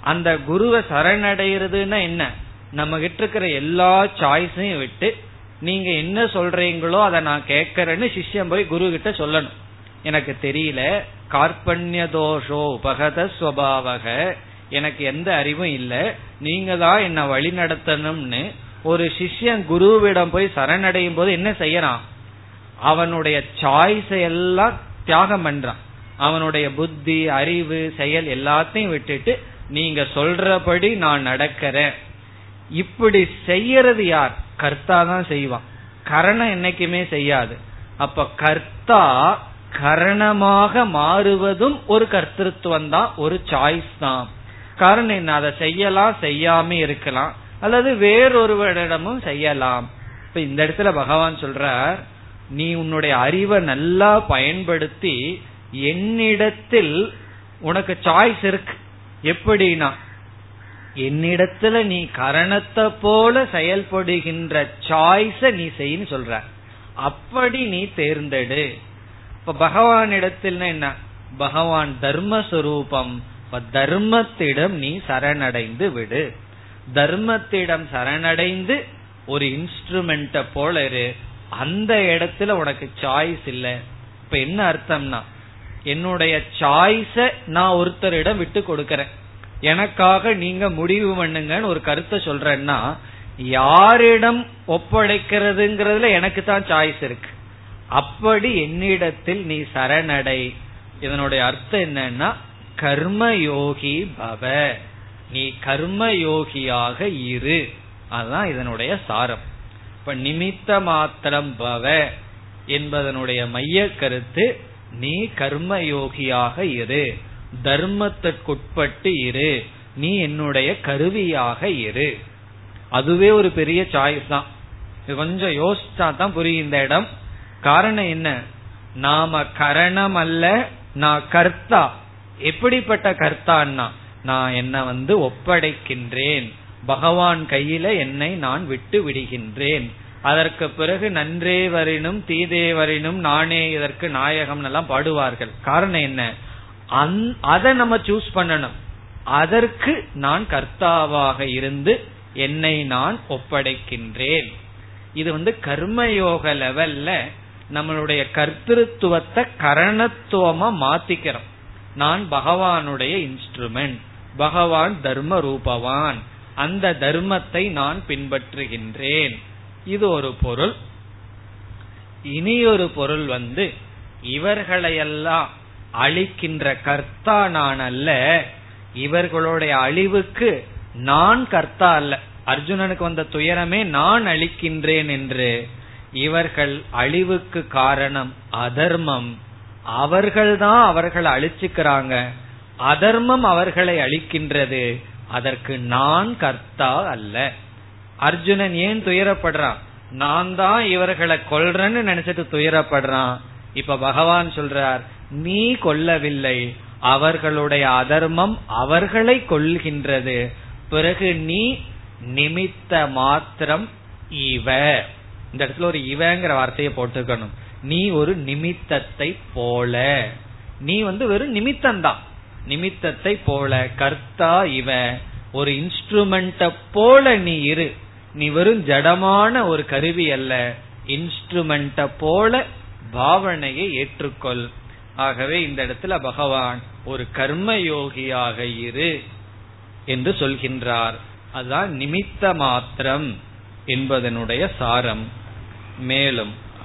அந்த குருவை சரணடைகிறதுனா என்ன? நம்ம கிட்ட இருக்கிற எல்லா சாய்ஸையும் விட்டு நீங்க என்ன சொல்றீங்களோ அதை நான் கேட்கறேன்னு சிஷ்யம் போய் குரு கிட்ட சொல்லணும். எனக்கு தெரியல. கார்பண்ய தோஷோ உபகத ஸ்வபாவக. எனக்கு எந்த அறிவும் இல்லை. நீங்க தான் என்ன வழி நடத்தணும்னு ஒரு சிஷ்யன் குருவிடம் போய் சரணடையும் போது என்ன செய்யறான்? அவனுடைய சாய்ஸ் எல்லாம் தியாகம் பண்றான். அவனுடைய புத்தி அறிவு செயல் எல்லாத்தையும் விட்டுட்டு நீங்க சொல்றபடி நான் நடக்கிறேன். இப்படி செய்யறது யார்? கர்த்தா தான் செய்வான். கரணம் என்னைக்குமே செய்யாது. அப்ப கர்த்தா கரணமாக மாறுவதும் ஒரு கர்த்தத்துவம் தான் ஒரு சாய்ஸ் தான். காரணம் என்ன அதை செய்யலாம் செய்யாம இருக்கலாம். அல்லது வேறொருவரிடமும் செய்யலாம். இப்ப இந்த இடத்துல பகவான் சொல்றார் நீ உன்னுடைய அறிவை நல்லா பயன்படுத்தி என்னிடத்தில் உனக்கு சாய்ஸ் இருக்கு. எப்படின்னா என்னிடத்துல நீ கரணத்தை போல செயல்படுகின்ற சாய்ஸ நீ செய்யு சொல்ற. அப்படி நீ தேர்ந்தெடு. இப்ப பகவான் இடத்துல என்ன? பகவான் தர்மஸ்வரூபம். தர்மத்திடம் நீ சரணடைந்து விடு. தர்மத்திடம் சரணடைந்து ஒரு இன்ஸ்ட்ருமெண்ட போல இரு. அந்த இடத்துல உனக்கு சாய்ஸ் இல்ல. இப்ப என்ன அர்த்தம்னா என்னுடைய சாய்ஸ நான் ஒருத்தரிடம் விட்டு கொடுக்கறேன். எனக்காக நீங்க முடிவு பண்ணுங்கன்னு ஒரு கருத்தை சொல்றேன்னா யாரிடம் ஒப்படைக்கிறதுங்கிறதுல எனக்கு தான் சாய்ஸ் இருக்கு. அப்படி என்னிடத்தில் நீ சரணடை. இதனுடைய அர்த்தம் என்னன்னா கர்மயோகி பவ. நீ கர்மயோகியாக இரு. அதுதான் இதனுடைய சாரம். இப்ப நிமித்த மாத்திரம் பவ என்பதனுடைய மைய கருத்து நீ கர்மயோகியாக இரு. தர்மத்திற்குட்பட்டு இரு. நீ என்னுடைய கருவியாக இரு. அதுவே ஒரு பெரிய சாய்ஸ் தான். கொஞ்சம் யோசிச்சா தான் புரியும் இந்த இடம். காரணம் என்ன? நாம கரணம் அல்ல நான் கர்த்தா. எப்படிப்பட்ட கர்த்தான்னா நான் என்ன வந்து ஒப்படைக்கின்றேன். பகவான் கையில என்னை நான் விட்டு விடுகின்றேன். அதற்கு பிறகு நன்றே வரினும் தீதே வரினும் நானே இதற்கு நாயகம் எல்லாம் பாடுவார்கள். காரணம் என்ன? அதை நம்ம சூஸ் பண்ணணும். அதற்கு நான் கர்த்தாவாக இருந்து என்னை நான் ஒப்படைக்கின்றேன். இது வந்து கர்மயோக லெவல்ல நம்மளுடைய கர்த்திருவத்தை கரணத்துவமா மாத்திக்கிறோம். நான் பகவானுடைய இன்ஸ்ட்ருமெண்ட் பகவான் தர்ம ரூபவான் அந்த தர்மத்தை நான் பின்பற்றுகின்றேன். இது ஒரு பொருள். இனியொரு பொருள் வந்து இவர்களையெல்லாம் அழிக்கின்ற கர்த்தா நான் அல்ல. இவர்களுடைய அழிவுக்கு நான் கர்த்தா அல்ல. அர்ஜுனனுக்கு வந்த துயரமே நான் அழிக்கின்றேன் என்று. இவர்கள் அழிவுக்கு காரணம் அதர்மம். அவர்கள்தான் அவர்களை அழிச்சுக்கிறாங்க. அதர்மம் அவர்களை அழிக்கின்றது. அதற்கு நான் கர்த்தா அல்ல. அர்ஜுனன் ஏன் துயரப்படுறான்? நான் தான் இவர்களை கொல்றேன்னு நினைச்சிட்டு துயரப்படுறான். இப்ப பகவான் சொல்றார் நீ கொல்லவில்லை. அவர்களுடைய அதர்மம் அவர்களை கொள்கின்றது பிறகு நீ நிமித்த மாத்திரம் இவ. இந்த இடத்துல ஒரு இவங்கிற வார்த்தையை போட்டுக்கணும் நீ ஒரு நிமித்தத்தை போல. நீ வந்து வெறும் நிமித்தம்தான். நிமித்தத்தை போல. கர்த்தா இவ ஒரு இன்ஸ்ட்ருமெண்ட போல நீ இரு. நீ வெறும் ஜடமான ஒரு கருவி அல்ல. இன்ஸ்ட்ருமெண்ட போல பாவனையை ஏற்றுக்கொள். ஆகவே இந்த இடத்துல பகவான் ஒரு கர்மயோகியாக இரு என்று சொல்கின்றார். அதுதான் நிமித்த மாத்திரம் என்பதனுடைய சாரம். மேலும்